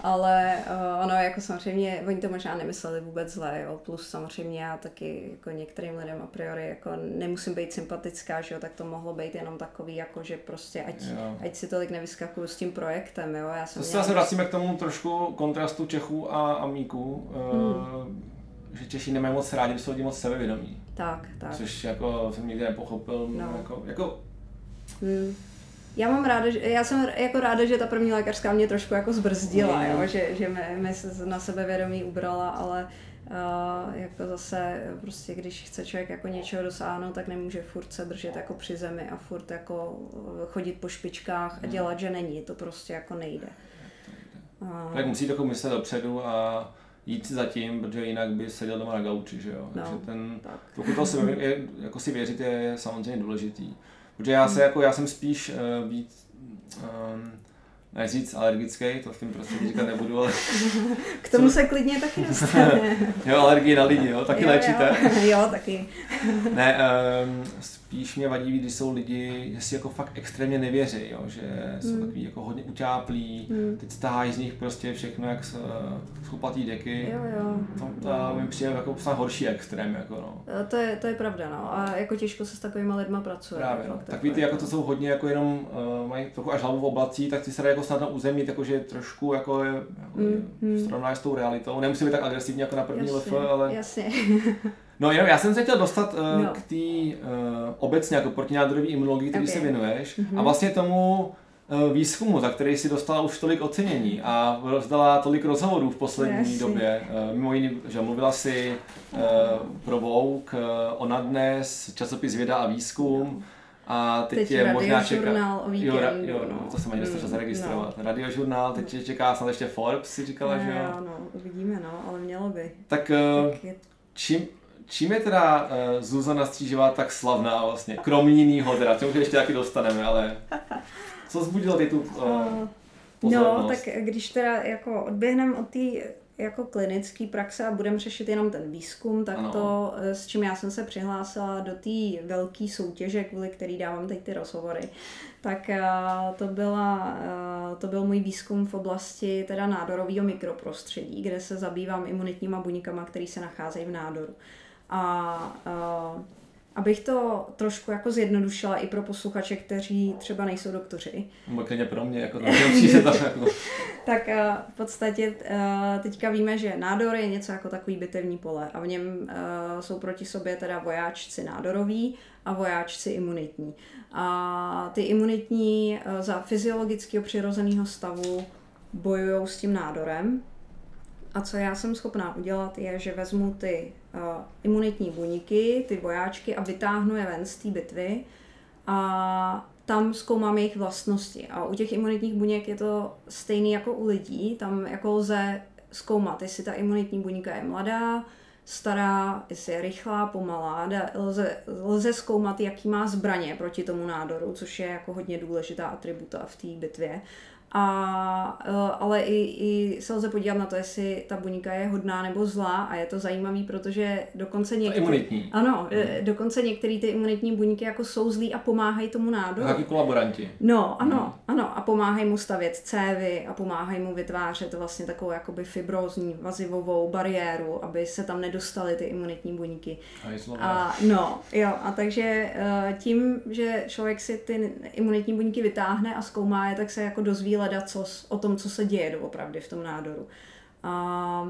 Speaker 2: Ale uh, ono jako samozřejmě, oni to možná nemysleli vůbec zlé, jo. plus samozřejmě já taky jako některým lidem a priori jako nemusím být sympatická, že jo, tak to mohlo být jenom takový, jako že prostě ať, ať si tolik nevyskakuju s tím projektem, jo. Já
Speaker 1: jsem to se vracíme k tomu trošku kontrastu Čechů a Amíků. Uh, hmm že Češi nemají moc rádi, jsou lidi moc sebevědomí.
Speaker 2: Tak, tak.
Speaker 1: Což jako jsem nikdy nepochopil. No. Jako, jako...
Speaker 2: Hmm. Já mám ráda, že, já jsem jako ráda, že ta první lékařská mě trošku jako zbrzdila, mm. jo? že, že mě, mě se na sebevědomí ubrala, ale uh, jako zase prostě, když chce člověk jako něčeho dosáhnout, tak nemůže furt se držet jako při zemi a furt jako chodit po špičkách a dělat, že není, to prostě jako nejde.
Speaker 1: Uh, tak musí to myslet dopředu a jít za tím, protože jinak by seděl doma na gauči, že jo. No, Takže ten, tak. pokud to si, je, jako si věřit je samozřejmě důležitý. Protože já se hmm. jako, já jsem spíš uh, víc, um, nechci říct alergický, to v tom prostředí říkat nebudu, ale...
Speaker 2: K tomu se klidně taky dostane.
Speaker 1: jo, alergii na lidi, jo, taky jo, léčíte.
Speaker 2: Jo, jo taky.
Speaker 1: ne, um, spíš mě vadí, když jsou lidi, že si jako fakt extrémně nevěří, jo? že jsou mm. takový jako hodně utáplí, mm. teď stáhají z nich prostě všechno jak schlupatý deky.
Speaker 2: Jo, jo.
Speaker 1: To, to mi přijde jako snad horší extrém. Jako, no.
Speaker 2: To je, to je pravda, no. A jako těžko se s takovými lidmi pracuje.
Speaker 1: Právě, no. Tak víte, jako to jsou hodně jako jenom, uh, mají trochu až hlavu v oblací, tak ty se jako snad na uzemnit, jakože trošku jako je, jako mm. srovnáš s tou realitou. Nemusí být tak agresivní jako na první jasně, LF, ale...
Speaker 2: Jasně.
Speaker 1: No jenom já jsem se chtěl dostat uh, no. k té uh, obecně jako protinádorové imunologii, který okay. se věnuješ mm-hmm. a vlastně tomu uh, výzkumu, za který si dostala už tolik ocenění a rozdala tolik rozhovorů v poslední Jasně. době. Uh, mimo jiný, že mluvila si uh, pro Vogue, uh, Ona dnes, časopis Věda a výzkum. A teď, teď je možná čeká...
Speaker 2: o víkendu, jo,
Speaker 1: jo, no. to se ani dostat zaregistrovat. No. Radiožurnál, teď mm. čeká snad ještě Forbes, si říkala,
Speaker 2: ne,
Speaker 1: že jo?
Speaker 2: No, uvidíme, no, ale mělo by.
Speaker 1: Tak, tak je... čím, Čím je teda uh, Zuzana Střížová tak slavná vlastně? Krom jinýho teda, čemu ještě taky dostaneme, ale co zbudilo ty tu uh,
Speaker 2: No, tak když teda jako odběhneme od té jako klinické praxe a budeme řešit jenom ten výzkum, tak ano. to, s čím já jsem se přihlásila do té velké soutěže, kvůli který dávám teď ty rozhovory, tak to, byla, to byl můj výzkum v oblasti teda nádorového mikroprostředí, kde se zabývám imunitníma buňkama, které se nacházejí v nádoru. A abych to trošku jako zjednodušila i pro posluchače, kteří třeba nejsou doktoři.
Speaker 1: Klidně pro mě, jako to se tam jako...
Speaker 2: tak uh, v podstatě uh, teďka víme, že nádor je něco jako takový bitevní pole a v něm uh, jsou proti sobě teda vojáčci nádoroví a vojáčci imunitní. A ty imunitní uh, za fyziologického přirozeného stavu bojují s tím nádorem, a co já jsem schopná udělat, je, že vezmu ty uh, imunitní buňky, ty vojáčky a vytáhnu je ven z té bitvy a tam zkoumám jejich vlastnosti. A u těch imunitních buněk je to stejný jako u lidí. Tam jako lze zkoumat, jestli ta imunitní buňka je mladá, stará, jestli je rychlá, pomalá. Lze, lze zkoumat, jaký má zbraně proti tomu nádoru, což je jako hodně důležitá atributa v té bitvě. A, eh, ale i, i se lze podívat na to, jestli ta buňka je hodná nebo zlá a je to zajímavý, protože dokonce některé...
Speaker 1: Imunitní.
Speaker 2: Ano, hmm. dokonce některé ty imunitní buňky jako jsou zlí a pomáhají tomu nádoru.
Speaker 1: Taky kolaboranti.
Speaker 2: No, ano, hmm. ano. A pomáhají mu stavět cévy a pomáhají mu vytvářet vlastně takovou jakoby fibrózní vazivovou bariéru, aby se tam nedostaly ty imunitní buňky.
Speaker 1: A, a
Speaker 2: no, jo, a takže eh, tím, že člověk si ty imunitní buňky vytáhne a zkoumá je, tak se jako dozví hledat co, o tom, co se děje doopravdy v tom nádoru. A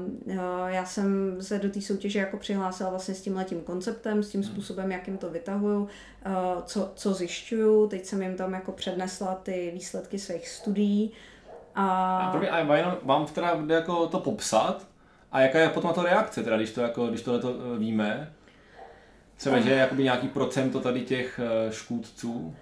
Speaker 2: já jsem se do té soutěže jako přihlásila vlastně s tím letím konceptem, s tím hmm. způsobem, jakým to vytahuju, co, co zjišťuju. Teď jsem jim tam jako přednesla ty výsledky svých studií. A,
Speaker 1: a, první, a vám teda bude jako to popsat, a jaká je potom to reakce, teda, když to, jako, když tohle to e, víme? Třeba, že je jakoby nějaký procento tady těch e, škůdců?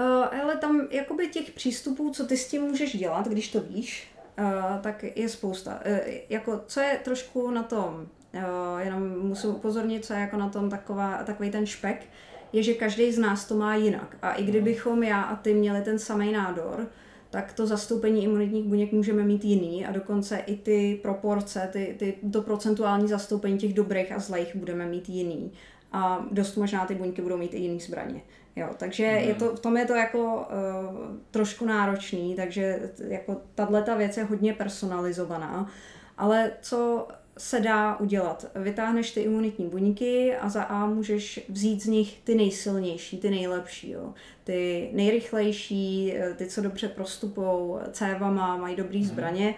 Speaker 2: Uh, ale tam jakoby těch přístupů, co ty s tím můžeš dělat, když to víš, uh, tak je spousta. Uh, jako, co je trošku na tom, uh, jenom musím upozornit, co je jako na tom taková, takový ten špek, je, že každý z nás to má jinak. A i kdybychom já a ty měli ten samý nádor, tak to zastoupení imunitních buněk můžeme mít jiný a dokonce i ty proporce, ty, ty, to procentuální zastoupení těch dobrých a zlejch budeme mít jiný. A dost možná ty buňky budou mít i jiný zbraně. Jo, takže hmm. je to, v tom je to jako uh, trošku náročný, takže jako tato věc je hodně personalizovaná, ale co se dá udělat. Vytáhneš ty imunitní buňky a za A můžeš vzít z nich ty nejsilnější, ty nejlepší, jo. ty nejrychlejší, eh, ty, co dobře prostupou cévama, mají dobrý hmm. zbraně.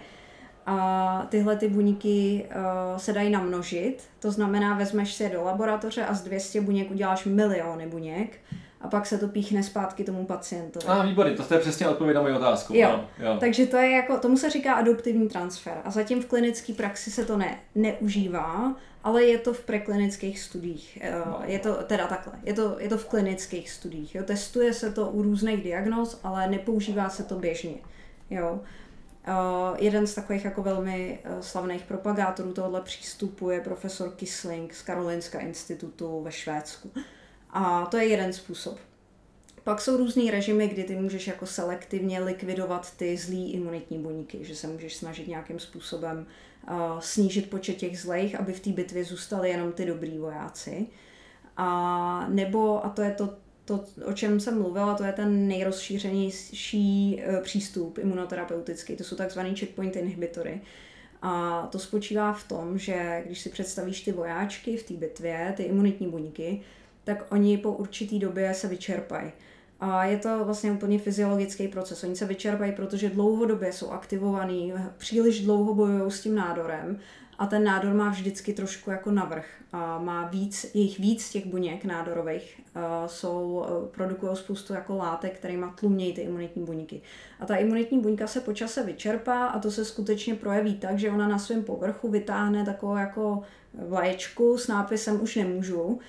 Speaker 2: A tyhle ty buňky uh, se dají namnožit, to znamená, vezmeš si je do laboratoře a z 200 buněk uděláš miliony buněk a pak se to píchne zpátky tomu pacientovi.
Speaker 1: A ah, výborně, to je přesně odpověď na moji otázku.
Speaker 2: Jo. Ano, jo. Takže to je jako, tomu se říká adoptivní transfer a zatím v klinické praxi se to ne, neužívá, ale je to v preklinických studiích. Eh, no. Je to teda takhle, je to, je to v klinických studiích. Jo. Testuje se to u různých diagnóz, ale nepoužívá se to běžně. Jo. Uh, jeden z takových jako velmi uh, slavných propagátorů tohoto přístupu je profesor Kisling z Karolinska institutu ve Švédsku. A to je jeden způsob. Pak jsou různý režimy, kdy ty můžeš jako selektivně likvidovat ty zlý imunitní buňky, že se můžeš snažit nějakým způsobem uh, snížit počet těch zlejch, aby v té bitvě zůstali jenom ty dobrý vojáci. A nebo, a to je to, to, o čem jsem mluvila, to je ten nejrozšířenější uh, přístup imunoterapeutický, to jsou takzvané checkpoint inhibitory. A to spočívá v tom, že když si představíš ty vojáčky v té bitvě, ty imunitní buňky, tak oni po určitý době se vyčerpají. A je to vlastně úplně fyziologický proces. Oni se vyčerpají, protože dlouhodobě jsou aktivovaný, příliš dlouho bojují s tím nádorem a ten nádor má vždycky trošku jako navrh. A má víc, jejich víc těch buněk nádorových jsou, produkují spoustu jako látek, kterými tlumějí ty imunitní buňky. A ta imunitní buňka se po čase vyčerpá a to se skutečně projeví tak, že ona na svém povrchu vytáhne takovou jako vlaječku s nápisem už nemůžu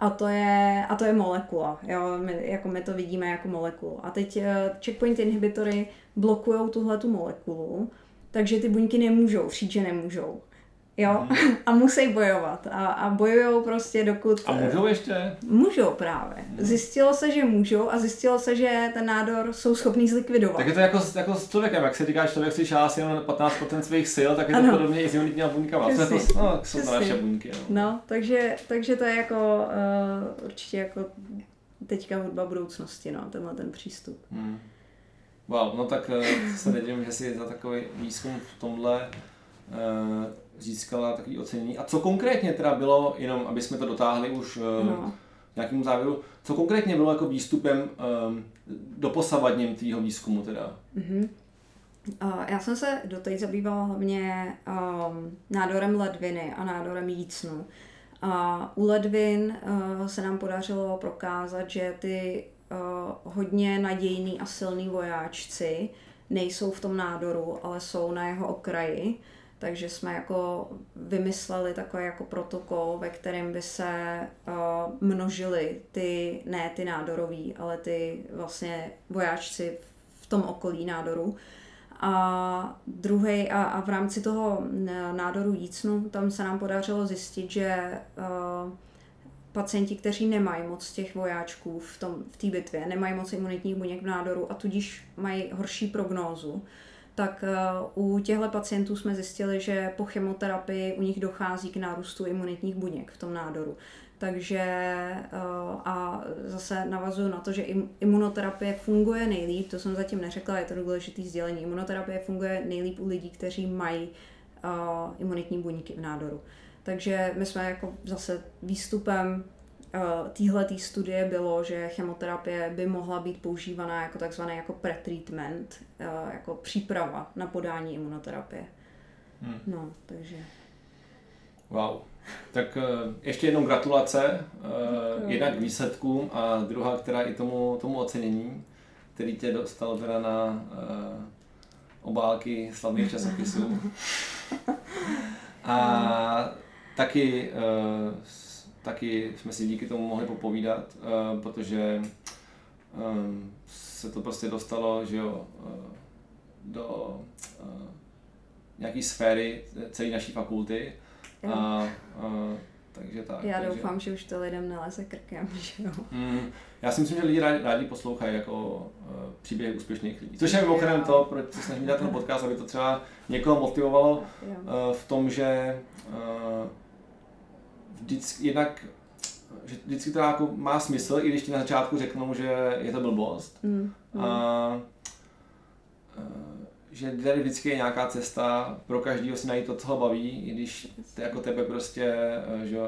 Speaker 2: a to je, a to je molekula. Jo? My, jako my to vidíme jako molekulu. A teď uh, checkpoint inhibitory blokují tuhle tu molekulu, takže ty buňky nemůžou, že nemůžou. Jo? Hmm. A musí bojovat. A, a bojují prostě dokud...
Speaker 1: A můžou ještě?
Speaker 2: Můžou právě. Hmm. Zjistilo se, že můžou a zjistilo se, že ten nádor jsou schopní zlikvidovat.
Speaker 1: Tak je to jako, jako s člověkem, jak se říká, že člověk si šáhá jenom 15% svých sil, tak je to ano. podobně i s imunitníma buňkama. To, to, no, jsou to naše buňky.
Speaker 2: No, no takže, takže to je jako uh, určitě jako teďka hudba budoucnosti, no, tenhle ten přístup. Hmm.
Speaker 1: Wow, no tak uh, se nedivím, že si za takový výzkum v tomhle získala takový ocenění. A co konkrétně teda bylo, jenom aby jsme to dotáhli už uh, no. nějakému závěru. Co konkrétně bylo jako výstupem um, doposavadním tvýho výzkumu teda?
Speaker 2: Mm-hmm. Uh, já jsem se doteď zabývala hlavně um, nádorem ledviny a nádorem jícnu. A u ledvin uh, se nám podařilo prokázat, že ty uh, hodně nadějný a silný vojáčci nejsou v tom nádoru, ale jsou na jeho okraji. Takže jsme jako vymysleli takový jako protokol, ve kterém by se uh, množily ty, ne ty nádorový, ale ty vlastně vojáčci v tom okolí nádoru. A druhý a, a v rámci toho nádoru jícnu, tam se nám podařilo zjistit, že uh, pacienti, kteří nemají moc těch vojáčků v té v bitvě, nemají moc imunitních buněk v nádoru a tudíž mají horší prognózu, tak uh, u těchto pacientů jsme zjistili, že po chemoterapii u nich dochází k nárůstu imunitních buněk v tom nádoru. Takže uh, a zase navazuju na to, že imunoterapie funguje nejlíp, to jsem zatím neřekla, je to důležité sdělení. Imunoterapie funguje nejlíp u lidí, kteří mají uh, imunitní buňky v nádoru. Takže my jsme jako zase výstupem uh, téhle studie bylo, že chemoterapie by mohla být používaná jako takzvaný jako pretreatment, uh, jako příprava na podání imunoterapie. Hmm. No, takže...
Speaker 1: Wow. Tak uh, ještě jednou gratulace, uh, jednak k výsledkům a druhá, která i tomu, tomu ocenění, který tě dostal teda na obálky slavných časopisů. A taky, taky jsme si díky tomu mohli popovídat, uh, protože um, se to prostě dostalo, že jo, uh, do uh, nějaký sféry celé naší fakulty. A, a, takže tak.
Speaker 2: Já
Speaker 1: takže...
Speaker 2: doufám, že už to lidem neleze krkem, že jo. Mm,
Speaker 1: já si myslím, že lidi rádi, rádi poslouchají jako uh, příběhy úspěšných lidí. Což je mimochodem to, proč se snažím dělat ten podcast, aby to třeba někoho motivovalo uh, v tom, že uh, vždycky, jednak že vždycky to jako má smysl, i když ti na začátku řeknou, že je to blbost. Mm, mm. A, že tady vždycky je nějaká cesta pro každého si najít to, co ho baví, i když to jako tebe prostě, že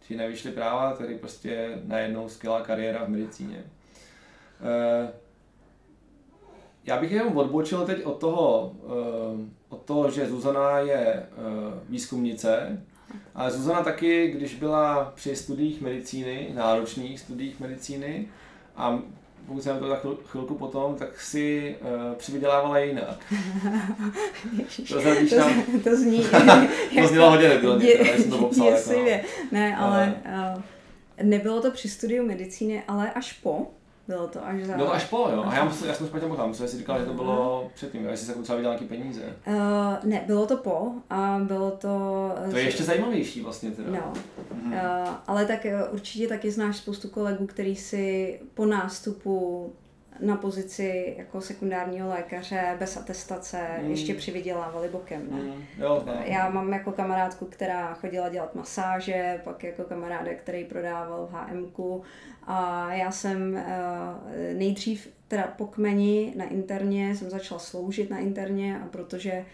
Speaker 1: ti nevyšly práva, tady prostě najednou skvělá kariéra v medicíně. Já bych jenom odbočil teď od toho, od toho, že Zuzana je výzkumnice, ale Zuzana taky, když byla při studiích medicíny, náročných studiích medicíny, a pokud jsem to tak chvilku potom, tak si uh, přivydělávala jinak.
Speaker 2: to, to, tam, to zní...
Speaker 1: to znělo hodně nebylo, jsem to popsal.
Speaker 2: Jako, no. Ne, ale uh, nebylo to při studiu medicíny, ale až po. Bylo to až za...
Speaker 1: Bylo to až po, jo. A já, musel, já jsem špatně pochám, jsem si říkal, že to bylo předtím, jestli se docela vydělal nějaký peníze.
Speaker 2: Uh, ne, bylo to po a bylo to...
Speaker 1: To je ještě zajímavější vlastně teda.
Speaker 2: No, hmm. uh, ale tak určitě taky znáš spoustu kolegů, který si po nástupu na pozici jako sekundárního lékaře bez atestace mm. ještě přivydělávali bokem. Ne? Mm.
Speaker 1: Jo, ne.
Speaker 2: Já mám jako kamarádku, která chodila dělat masáže, pak jako kamaráde, který prodával v HMku a já jsem uh, nejdřív teda po kmeni na interně jsem začala sloužit na interně a protože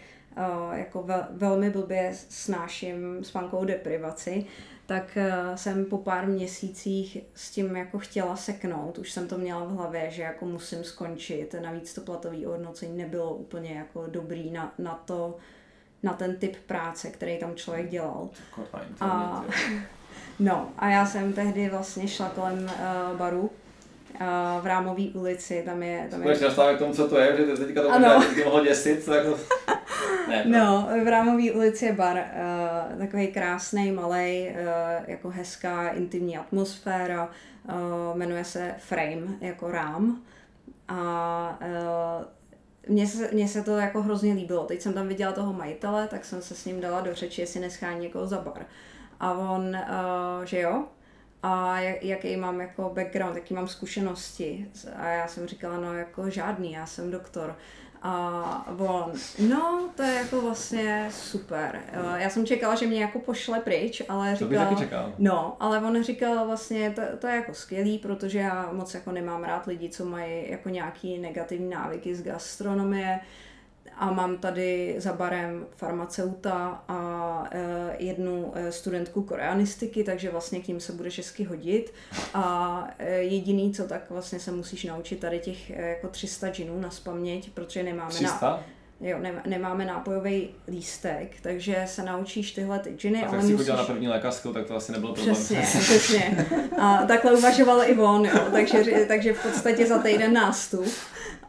Speaker 2: jako ve, velmi blbě snáším spánkovou deprivaci, tak uh, jsem po pár měsících s tím jako chtěla seknout. Už jsem to měla v hlavě, že jako musím skončit. Navíc to platové ohodnocení nebylo úplně jako dobrý na, na to, na ten typ práce, který tam člověk dělal. A, no a já jsem tehdy vlastně šla kolem uh, baru v Rámové ulici, tam je... Tam
Speaker 1: je... k tomu, co to je, že teďka to ano. mohlo děsit, tak to...
Speaker 2: ne, no, v Rámové ulici je bar, uh, takový krásný, malý, uh, jako hezká, intimní atmosféra, uh, jmenuje se Frame, jako rám. A uh, mně se, mně se to jako hrozně líbilo. Teď jsem tam viděla toho majitele, tak jsem se s ním dala do řeči, jestli neschání někoho za bar. A on, uh, že jo, a jaký mám jako background, jaký mám zkušenosti. A já jsem říkala, no jako žádný, já jsem doktor. A on, no, to je jako vlastně super. Já jsem čekala, že mě jako pošle pryč, ale říkal... To
Speaker 1: čekal.
Speaker 2: No, ale on říkal vlastně, to, to je jako skvělý, protože já moc jako nemám rád lidi, co mají jako nějaký negativní návyky z gastronomie a mám tady za barem farmaceuta a e, jednu e, studentku koreanistiky, takže vlastně k ním se bude česky hodit. A e, jediný, co tak vlastně se musíš naučit tady těch jako 300 džinů na spaměť, protože nemáme
Speaker 1: 300?
Speaker 2: na... Jo, ne, nemáme nápojový lístek, takže se naučíš tyhle ty džiny.
Speaker 1: A ale si musíš... na první lékařskou, tak to asi nebylo
Speaker 2: problém. Přesně, přesně. A takhle uvažoval i on, jo. Takže, takže v podstatě za týden nástup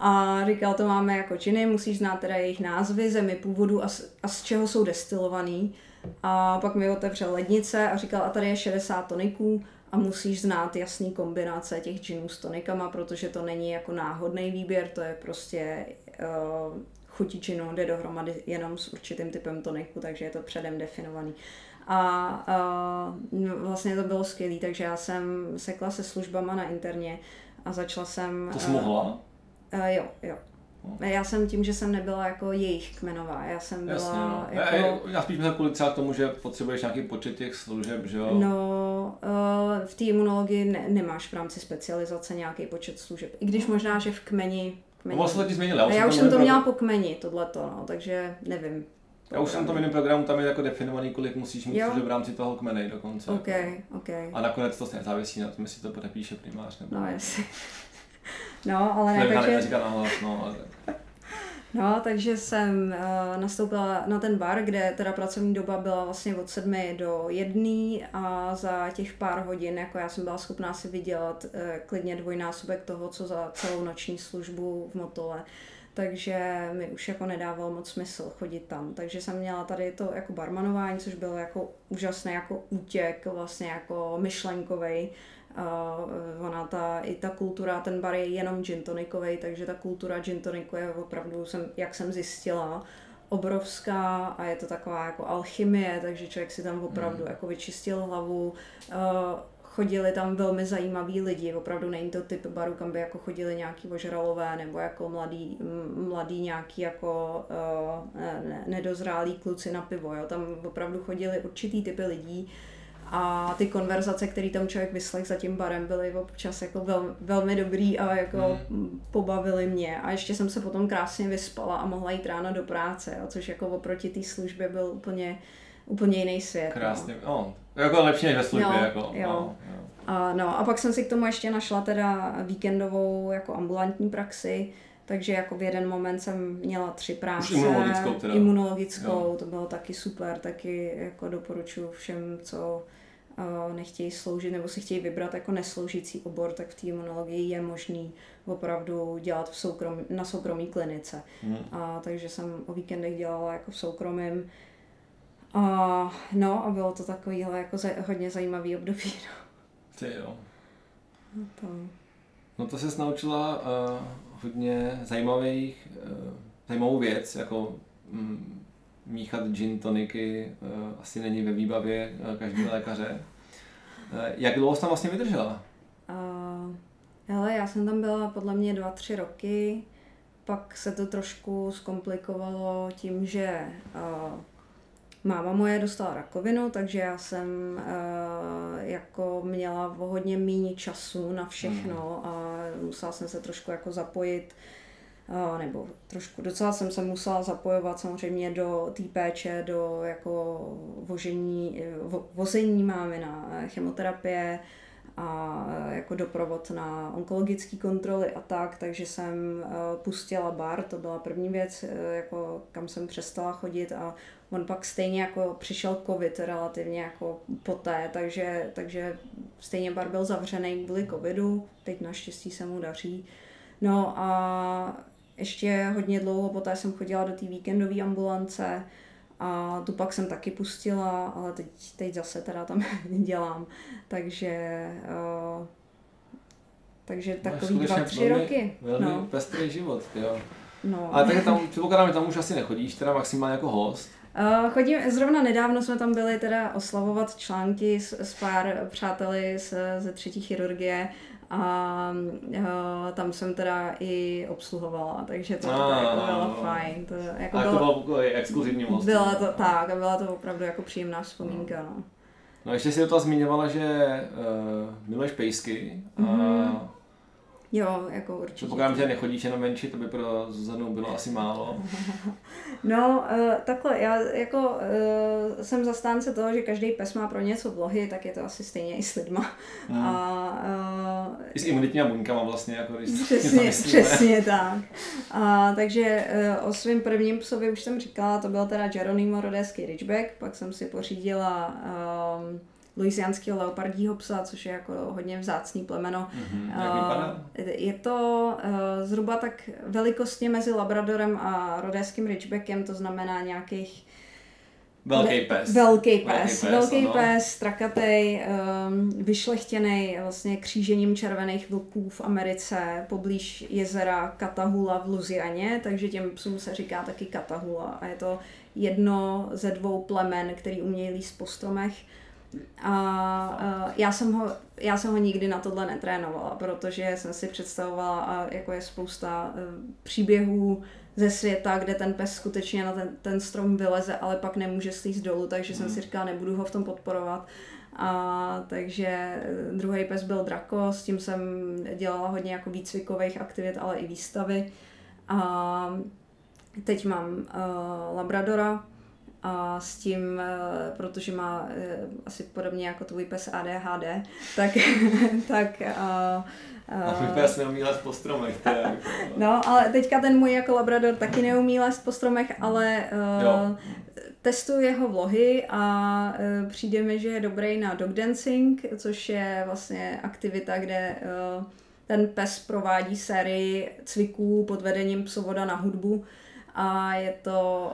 Speaker 2: a říkal, to máme jako činy, musíš znát teda jejich názvy, zemi původu a z, a z čeho jsou destilovaný. A pak mi otevřel lednice a říkal, a tady je 60 toniků a musíš znát jasný kombinace těch džinů s tonikama, protože to není jako náhodný výběr, to je prostě uh, chutí džinu, jde dohromady jenom s určitým typem toniku, takže je to předem definovaný. A uh, vlastně to bylo skvělé, takže já jsem sekla se službama na interně a začala jsem...
Speaker 1: To jsi mohla?
Speaker 2: Uh, jo, jo. No. Já jsem tím, že jsem nebyla jako jejich kmenová, já jsem byla Jasně, no.
Speaker 1: jako... Já, já spíš myslím kvůli třeba k tomu, že potřebuješ nějaký počet těch služeb, že jo?
Speaker 2: No, uh, v té imunologii ne, nemáš v rámci specializace nějaký počet služeb. I když možná, že v kmeni... kmeni.
Speaker 1: No, vlastně to ti.
Speaker 2: Já, já už jsem to měla po kmeni, tohleto, no, takže nevím.
Speaker 1: Já už jsem to jiném programu, tam je jako definovaný, kolik musíš mít služeb v rámci toho kmene dokonce.
Speaker 2: OK, OK.
Speaker 1: A nakonec to nezávisí na tom, jestli to podepíše primář nebo...
Speaker 2: No, jasně. No, ale ne, takže...
Speaker 1: nahlas, no, ale...
Speaker 2: No, takže jsem uh, nastoupila na ten bar, kde teda pracovní doba byla vlastně od sedmi do jedné a za těch pár hodin, jako já jsem byla schopná si vydělat uh, klidně dvojnásobek toho, co za celou noční službu v Motole. Takže mi už jako nedával moc smysl chodit tam. Takže jsem měla tady to jako barmanování, což bylo jako úžasné jako útěk, vlastně jako myšlenkový Uh, ona ta, i ta kultura, ten bar je jenom gin tonikový, takže ta kultura gin toniku je opravdu, jsem, jak jsem zjistila, obrovská a je to taková jako alchymie, takže člověk si tam opravdu mm. jako vyčistil hlavu. Chodili tam velmi zajímaví lidi, opravdu není to typ baru, kam by jako chodili nějaký ožralové nebo jako mladý, mladý nějaký jako ne, nedozrálí kluci na pivo, jo. tam opravdu chodili určitý typy lidí, a ty konverzace, které tam člověk vyslech za tím barem, byly občas jako vel, velmi dobrý a jako mm. pobavili mě. A ještě jsem se potom krásně vyspala a mohla jít ráno do práce, jo, což jako oproti té službě byl úplně, úplně jiný svět.
Speaker 1: Krásně, no. no. Jako lepší než ve službě.
Speaker 2: No,
Speaker 1: jako,
Speaker 2: jo. No, jo. A, no, a pak jsem si k tomu ještě našla teda víkendovou jako ambulantní praxi, takže jako v jeden moment jsem měla tři práce.
Speaker 1: Už imunologickou teda.
Speaker 2: Imunologickou, jo. to bylo taky super, taky jako doporučuji všem, co nechtějí sloužit nebo si chtějí vybrat jako nesloužící obor, tak v té imunologii je možný opravdu dělat v soukrom, na soukromí klinice. Hmm. A, takže jsem o víkendech dělala jako v soukromém. A, no a bylo to takovýhle jako za, hodně zajímavý období. No.
Speaker 1: Ty jo. No to, no to se naučila uh, hodně zajímavých, uh, zajímavou věc, jako mm, míchat gin toniky uh, asi není ve výbavě uh, každého lékaře. Uh, jak dlouho jsi tam vlastně vydržela?
Speaker 2: Uh, hele, já jsem tam byla podle mě dva, tři roky, pak se to trošku zkomplikovalo tím, že uh, máma moje dostala rakovinu, takže já jsem uh, jako měla hodně méně času na všechno mm. a musela jsem se trošku jako zapojit nebo trošku docela jsem se musela zapojovat samozřejmě do té péče, do jako vožení, vo, vození máme na chemoterapie a jako doprovod na onkologické kontroly a tak, takže jsem pustila bar, to byla první věc, jako kam jsem přestala chodit a on pak stejně jako přišel covid relativně jako poté, takže, takže stejně bar byl zavřený kvůli covidu, teď naštěstí se mu daří. No a ještě hodně dlouho poté jsem chodila do té víkendové ambulance a tu pak jsem taky pustila, ale teď, teď zase teda tam dělám. Takže uh, takže no, takový dva, tři velmi, roky.
Speaker 1: Velmi no. pestrý život, jo. No. Ale tak tam, předpokládám, že tam už asi nechodíš, teda maximálně jako host.
Speaker 2: Uh, chodím, zrovna nedávno jsme tam byli teda oslavovat články s, s pár přáteli z, ze třetí chirurgie a uh, tam jsem teda i obsluhovala, takže to, to jako bylo fajn. To, jako
Speaker 1: a bylo, to bylo exkluzivní most.
Speaker 2: Byla to tak a byla to opravdu jako příjemná vzpomínka. No.
Speaker 1: No ještě si to zmiňovala, že uh, miluješ pejsky a mm-hmm.
Speaker 2: Jo, jako určitě.
Speaker 1: Pokládám, že nechodíš jenom venčit, to by pro Zuzanu bylo asi málo.
Speaker 2: No, uh, takhle, já jako uh, jsem zastánce toho, že každý pes má pro něco vlohy, tak je to asi stejně i s lidma. Hmm. A,
Speaker 1: uh, I s imunitníma buňkama vlastně, jako když
Speaker 2: Přesně, přesně tak. A, takže o svém prvním psovi už jsem říkala, to byl teda Geronimo Rodeský Ridgeback, pak jsem si pořídila um, Louisianského leopardího psa, což je jako hodně vzácný plemeno.
Speaker 1: Mm-hmm.
Speaker 2: Je to uh, zhruba tak velikostně mezi Labradorem a rodéským Ridgebackem, to znamená nějakých
Speaker 1: Velký pes.
Speaker 2: Velký pes, velký pes, pes strakatej, um, vyšlechtěný vlastně křížením červených vlků v Americe poblíž jezera Katahula v Luzianě, takže těm psům se říká taky Katahula a je to jedno ze dvou plemen, který umějí líst po stromech a uh, já, jsem ho, já jsem ho nikdy na tohle netrénovala, protože jsem si představovala, a jako je spousta uh, příběhů ze světa, kde ten pes skutečně na ten, ten strom vyleze, ale pak nemůže slízt dolů, takže mm. jsem si hmm. říkala, nebudu ho v tom podporovat. A takže e, druhý pes byl Draco, s tím jsem dělala hodně jako výcvikových aktivit, ale i výstavy. A teď mám uh, Labradora, a s tím, eh, protože má eh, asi podobně jako tvůj pes ADHD, tak, tak
Speaker 1: a, a, a můj pes neumí lézt po stromech.
Speaker 2: je, no, ale teďka ten můj jako labrador taky neumí lézt po stromech, ale uh, testuju jeho vlohy a uh, přijde mi, že je dobrý na dog dancing, což je vlastně aktivita, kde uh, ten pes provádí sérii cviků pod vedením psovoda na hudbu a je to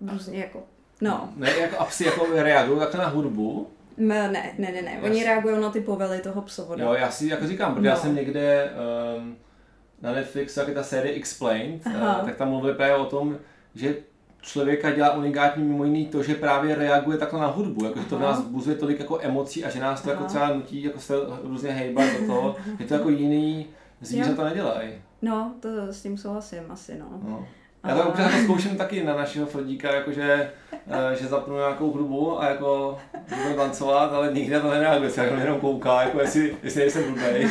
Speaker 2: uh, různě jako, no.
Speaker 1: Ne, jako a psi jako reagují takhle na hudbu?
Speaker 2: Ne, ne, ne, ne, ne. oni reagují na ty povely toho psovoda.
Speaker 1: Jo, já si jako říkám, protože no. já jsem někde um, na Netflixu, jak je ta série Explained, uh, tak tam mluvili právě o tom, že člověka dělá unikátní mimo jiný to, že právě reaguje takhle na hudbu, jako, že to v nás buzuje tolik jako emocí a že nás to jako Aha. jako třeba nutí jako se různě hejbat do toho, že to jako jiný zvířata nedělají.
Speaker 2: No, to s tím souhlasím asi, no. no.
Speaker 1: Já to občas jako zkouším taky na našeho Frodíka, jakože, eh, že zapnu nějakou hudbu a jako budu tancovat, ale nikdy to nereaguje, se jako jenom kouká, jako jestli, jestli nejsem blbej.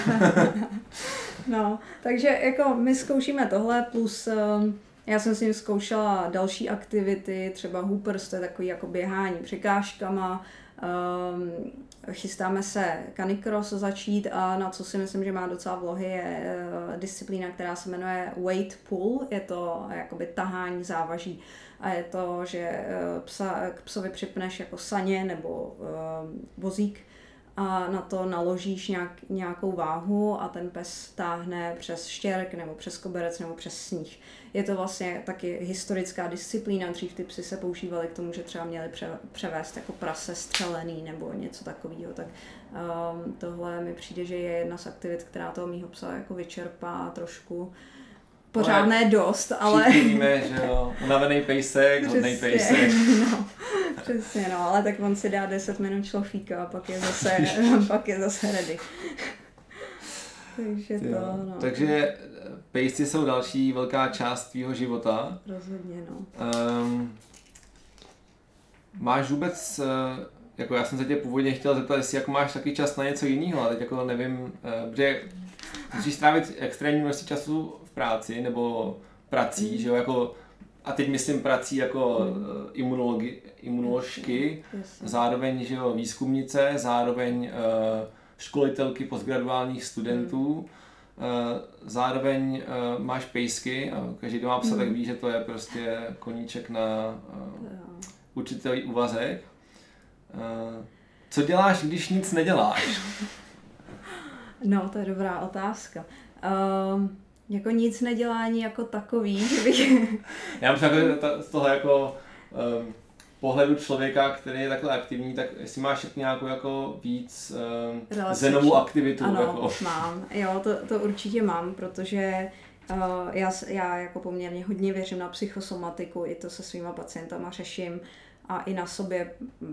Speaker 2: no, takže jako my zkoušíme tohle, plus um, já jsem s ním zkoušela další aktivity, třeba hoopers, to je takový jako běhání překážkama, um, chystáme se canicross začít a na co si myslím, že má docela vlohy je uh, disciplína, která se jmenuje weight pull, je to jakoby tahání závaží a je to, že uh, psa, k psovi připneš jako saně nebo uh, vozík a na to naložíš nějak, nějakou váhu a ten pes táhne přes štěrk nebo přes koberec nebo přes sníh. Je to vlastně taky historická disciplína, dřív ty psy se používaly k tomu, že třeba měli převést jako prase střelený nebo něco takového, tak um, tohle mi přijde, že je jedna z aktivit, která toho mýho psa jako vyčerpá trošku pořádné ale dost, ale...
Speaker 1: víme, že jo, unavený pejsek, hodnej pejsek.
Speaker 2: No, přesně, no, ale tak on si dá 10 minut šlofíka a pak je zase, pak je zase ready. Takže to, no.
Speaker 1: Takže pejsci jsou další velká část tvýho života.
Speaker 2: Rozhodně, no. Um,
Speaker 1: máš vůbec, eh, jako já jsem se tě původně chtěl zeptat, jestli jako máš taky čas na něco jiného, ale teď jako nevím, eh, protože musíš strávit extrémní množství času v práci nebo prací, mm. že jo, jako a teď myslím prací jako mm. imunologi, imunoložky, zároveň že jo, výzkumnice, zároveň uh, školitelky postgraduálních studentů, mm. Uh, zároveň uh, máš pejsky a každý, kdo má psa, tak ví, že to je prostě koníček na uh, určitý úvazek. Co děláš, když nic neděláš?
Speaker 2: No, to je dobrá otázka. Um, jako nic nedělání jako takový, že bych...
Speaker 1: Já myslím, jako z toho jako um, pohledu člověka, který je takhle aktivní, tak jestli máš nějakou jako víc um, zenovou aktivitu.
Speaker 2: Ano,
Speaker 1: jako.
Speaker 2: mám. Jo, to, to určitě mám, protože uh, já, já jako poměrně hodně věřím na psychosomatiku, i to se svýma pacientama řeším a i na sobě uh,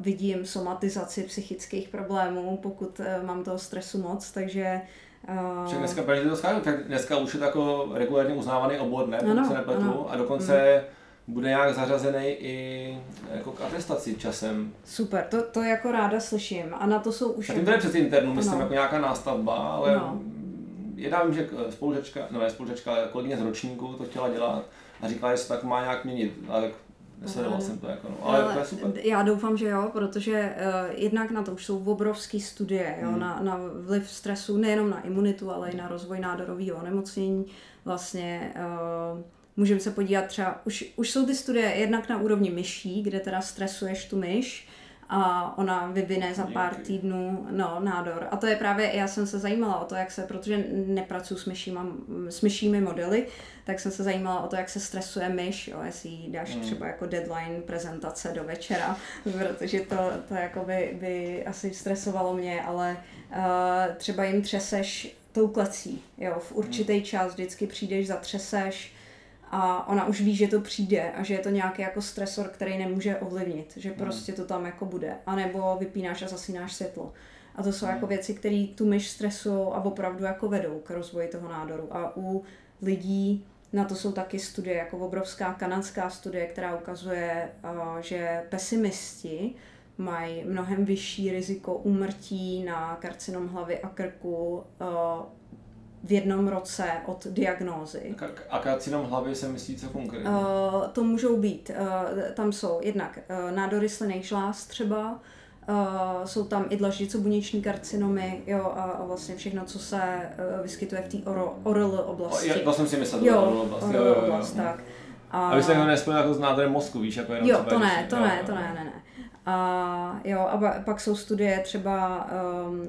Speaker 2: vidím somatizaci psychických problémů, pokud uh, mám toho stresu moc, takže
Speaker 1: Uh... dneska, to tak dneska už je to jako regulárně uznávaný obor, ne? Ano, se nepletu. Ano. A dokonce mm. Bude nějak zařazený i jako k atestaci časem.
Speaker 2: Super, to, to jako ráda slyším. A na to jsou už...
Speaker 1: Tak je přes internu, myslím, no. jako nějaká nástavba, ale no jedna vím, že spolužačka, no ne spolužačka, ale kolegyně z ročníku to chtěla dělat a říkala, že se tak má nějak měnit. A tak Nesledoval jsem to jako, no. ale, ale to je super.
Speaker 2: Já doufám, že jo, protože uh, jednak na to už jsou obrovské studie, jo, hmm. na, na vliv stresu nejenom na imunitu, ale i na rozvoj nádorového onemocnění. Vlastně uh, můžeme se podívat třeba, už, už jsou ty studie jednak na úrovni myší, kde teda stresuješ tu myš, a ona vyvine za pár týdnů no, nádor. A to je právě, já jsem se zajímala o to, jak se, protože nepracuji s, myšíma, s myšími modely, tak jsem se zajímala o to, jak se stresuje myš, jo, jestli jí dáš mm. třeba jako deadline prezentace do večera, protože to, to jako by, by asi stresovalo mě, ale uh, třeba jim třeseš tou klecí, jo, v určitý mm. čas vždycky přijdeš, zatřeseš, a ona už ví, že to přijde a že je to nějaký jako stresor, který nemůže ovlivnit, že hmm. prostě to tam jako bude. A nebo vypínáš a zasínáš světlo. A to jsou jako hmm. věci, které tu myš stresují a opravdu jako vedou k rozvoji toho nádoru. A u lidí na to jsou taky studie, jako obrovská kanadská studie, která ukazuje, že pesimisti mají mnohem vyšší riziko úmrtí na karcinom hlavy a krku v jednom roce od diagnózy.
Speaker 1: A karcinom hlavy se myslí co konkrétně? Uh,
Speaker 2: to můžou být, uh, tam jsou jednak uh, nádory slinných žláz třeba, Uh, jsou tam i dlaždico-buněční karcinomy, jo, a, a vlastně všechno, co se uh, vyskytuje v té ORL oblasti.
Speaker 1: O, já, to jsem si myslel,
Speaker 2: jo, ORL oblast, jo, jo, jo, oblast, tak.
Speaker 1: A, a vy jste nespojil jako s nádorem mozku, víš, jako jenom
Speaker 2: Jo, to ne, to ne, to ne, ne, ne. A jo, a pak jsou studie třeba um, uh,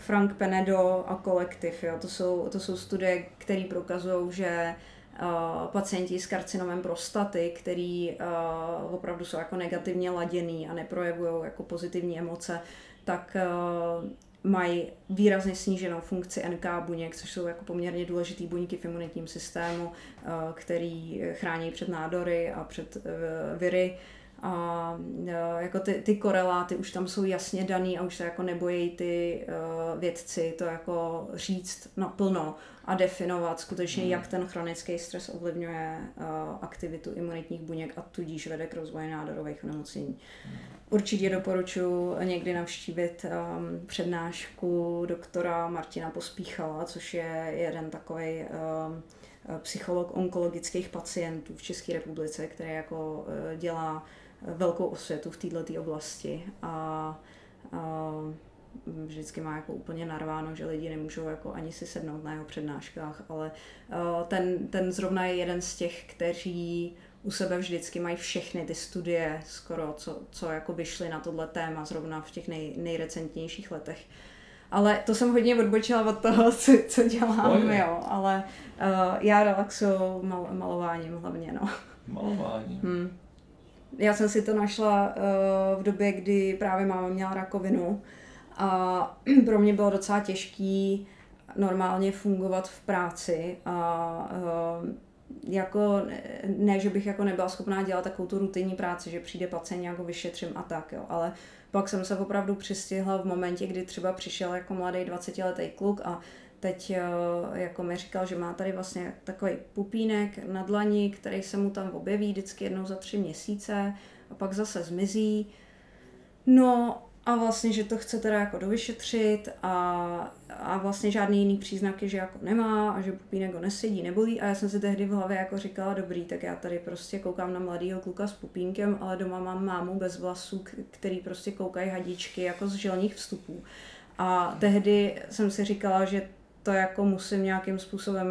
Speaker 2: Frank Penedo a kolektiv. Jo. To, jsou, to jsou studie, které prokazují, že uh, pacienti s karcinomem prostaty, který uh, opravdu jsou jako negativně laděný a neprojevují jako pozitivní emoce, tak uh, mají výrazně sníženou funkci NK buněk, což jsou jako poměrně důležitý buňky v imunitním systému, který chrání před nádory a před viry a e, jako ty, ty koreláty už tam jsou jasně daný a už se jako nebojí ty uh, vědci to jako říct naplno a definovat skutečně, mm. jak ten chronický stres ovlivňuje uh, aktivitu imunitních buněk a tudíž vede k rozvoji nádorových onemocnění. Mm. Určitě doporučuji někdy navštívit um, přednášku doktora Martina Pospíchala, což je jeden takový um, psycholog onkologických pacientů v České republice, který jako uh, dělá velkou osvětu v této oblasti a, a vždycky má jako úplně narváno, že lidi nemůžou jako ani si sednout na jeho přednáškách, ale ten, ten zrovna je jeden z těch, kteří u sebe vždycky mají všechny ty studie skoro, co, co jako vyšly na tohle téma zrovna v těch nej, nejrecentnějších letech. Ale to jsem hodně odbočila od toho, co, co dělám, jo, ale uh, já relaxuju mal, malováním hlavně, no.
Speaker 1: Malováním? Hmm
Speaker 2: já jsem si to našla uh, v době, kdy právě máma měla rakovinu a pro mě bylo docela těžký normálně fungovat v práci a uh, jako ne, že bych jako nebyla schopná dělat takovou tu rutinní práci, že přijde pacient, jako vyšetřím a tak, jo, ale pak jsem se opravdu přistihla v momentě, kdy třeba přišel jako mladý 20-letý kluk a teď eh, jako mi říkal, že má tady vlastně takový pupínek na dlani, který se mu tam objeví vždycky jednou za tři měsíce a pak zase zmizí. No a vlastně, že to chce teda jako dovyšetřit a, a vlastně žádný jiný příznaky, že jako nemá a že pupínek ho nesedí, nebolí a já jsem si tehdy v hlavě jako říkala, dobrý, tak já tady prostě koukám na mladýho kluka s pupínkem, ale doma mám mámu bez vlasů, který prostě koukají hadičky jako z želních vstupů. A tehdy jsem si říkala, že to jako musím nějakým způsobem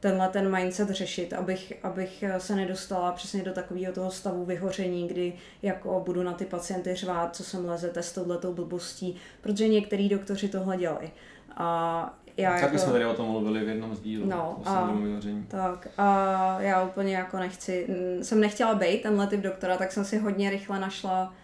Speaker 2: tenhle ten mindset řešit, abych, abych se nedostala přesně do takového toho stavu vyhoření, kdy jako budu na ty pacienty řvát, co jsem lezete s touhletou blbostí, protože některý doktoři tohle dělají. A já
Speaker 1: Taky jako... jsme tady o tom mluvili v jednom z dílů.
Speaker 2: No, a, tak a já úplně jako nechci, jsem nechtěla být tenhle typ doktora, tak jsem si hodně rychle našla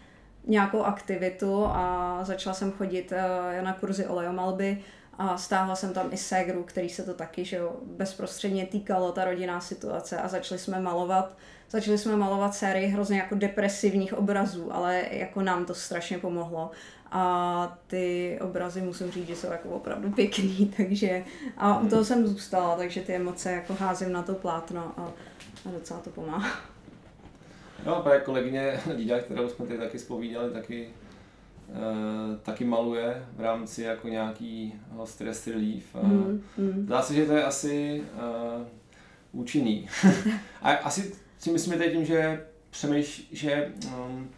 Speaker 2: nějakou aktivitu a začala jsem chodit eh, na kurzy oleomalby, a stáhla jsem tam i ségru, který se to taky že jo, bezprostředně týkalo, ta rodinná situace a začali jsme malovat. Začali jsme malovat sérii hrozně jako depresivních obrazů, ale jako nám to strašně pomohlo. A ty obrazy musím říct, že jsou jako opravdu pěkný, takže a u toho jsem zůstala, takže ty emoce jako házím na to plátno a, a docela to pomáhá.
Speaker 1: No a právě kolegyně Lída, kterou jsme tady taky spovídali, taky taky maluje v rámci jako nějaký stress relief. Mm, mm. Zdá se, že to je asi uh, účinný. a asi si myslím, že tím, že přemýšlí, že um,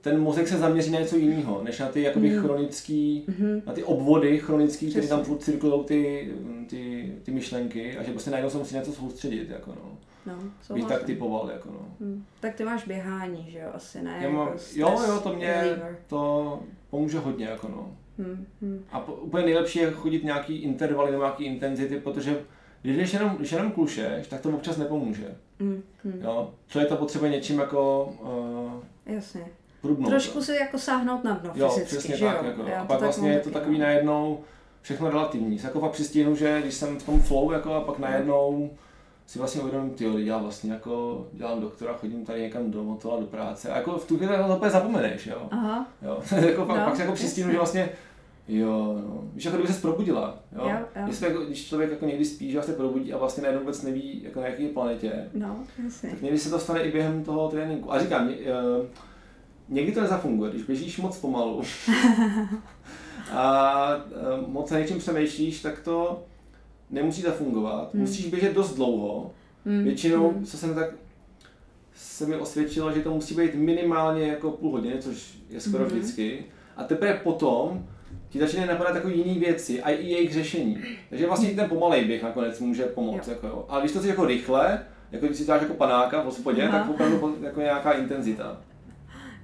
Speaker 1: ten mozek se zaměří na něco jiného, než na ty jakoby mm. chronický, mm-hmm. na ty obvody chronický, které tam furt cirkulují ty, ty, ty, myšlenky a že prostě najednou se musí na to soustředit, jako no. No, Bych tak typoval, jako no. Hmm.
Speaker 2: Tak ty máš běhání, že jo, asi ne?
Speaker 1: Já mám, jako jo, jo, to mě, reliever. to pomůže hodně, jako no. Hmm, hmm. A po, úplně nejlepší je chodit nějaký intervaly nebo nějaký intenzity, protože když jenom, když jenom klušeš, tak to občas nepomůže. Hmm, hmm. Jo, člověk to potřebuje něčím jako...
Speaker 2: Uh, Jasně prudnout. Trošku si jako sáhnout na dno
Speaker 1: jo, fyzicky, přesně
Speaker 2: že
Speaker 1: tak,
Speaker 2: jo?
Speaker 1: Jako, a pak vlastně je to takový najednou všechno relativní. Se jako fakt přistíhnu, že když jsem v tom flow jako, a pak najednou si vlastně uvědomím, ty já vlastně jako dělám doktora, chodím tady někam do motola, do práce a jako v tu chvíli to úplně zapomeneš, jo. Aha. jo. jako, no, pak, se jako přistínu, že vlastně Jo, no. Víš, jako kdyby se probudila, jo. jo, jo. Jestli jako, když člověk jako někdy spí, že se probudí a vlastně najednou vůbec neví, jako na jaké planetě,
Speaker 2: no, jasně.
Speaker 1: tak někdy se to stane i během toho tréninku. A říkám, uh, někdy to nezafunguje, když běžíš moc pomalu a moc na něčím přemýšlíš, tak to nemusí zafungovat. Hmm. Musíš běžet dost dlouho. Hmm. Většinou, hmm. co jsem tak se mi osvědčilo, že to musí být minimálně jako půl hodiny, což je skoro hmm. vždycky. A teprve potom ti začínají napadat takové jiné věci a i jejich řešení. Takže vlastně ten pomalej běh nakonec může pomoct. Jo. Jako, jo. Ale když to si jako rychle, jako když si dáš jako panáka v hospodě, Aha. tak opravdu jako nějaká intenzita.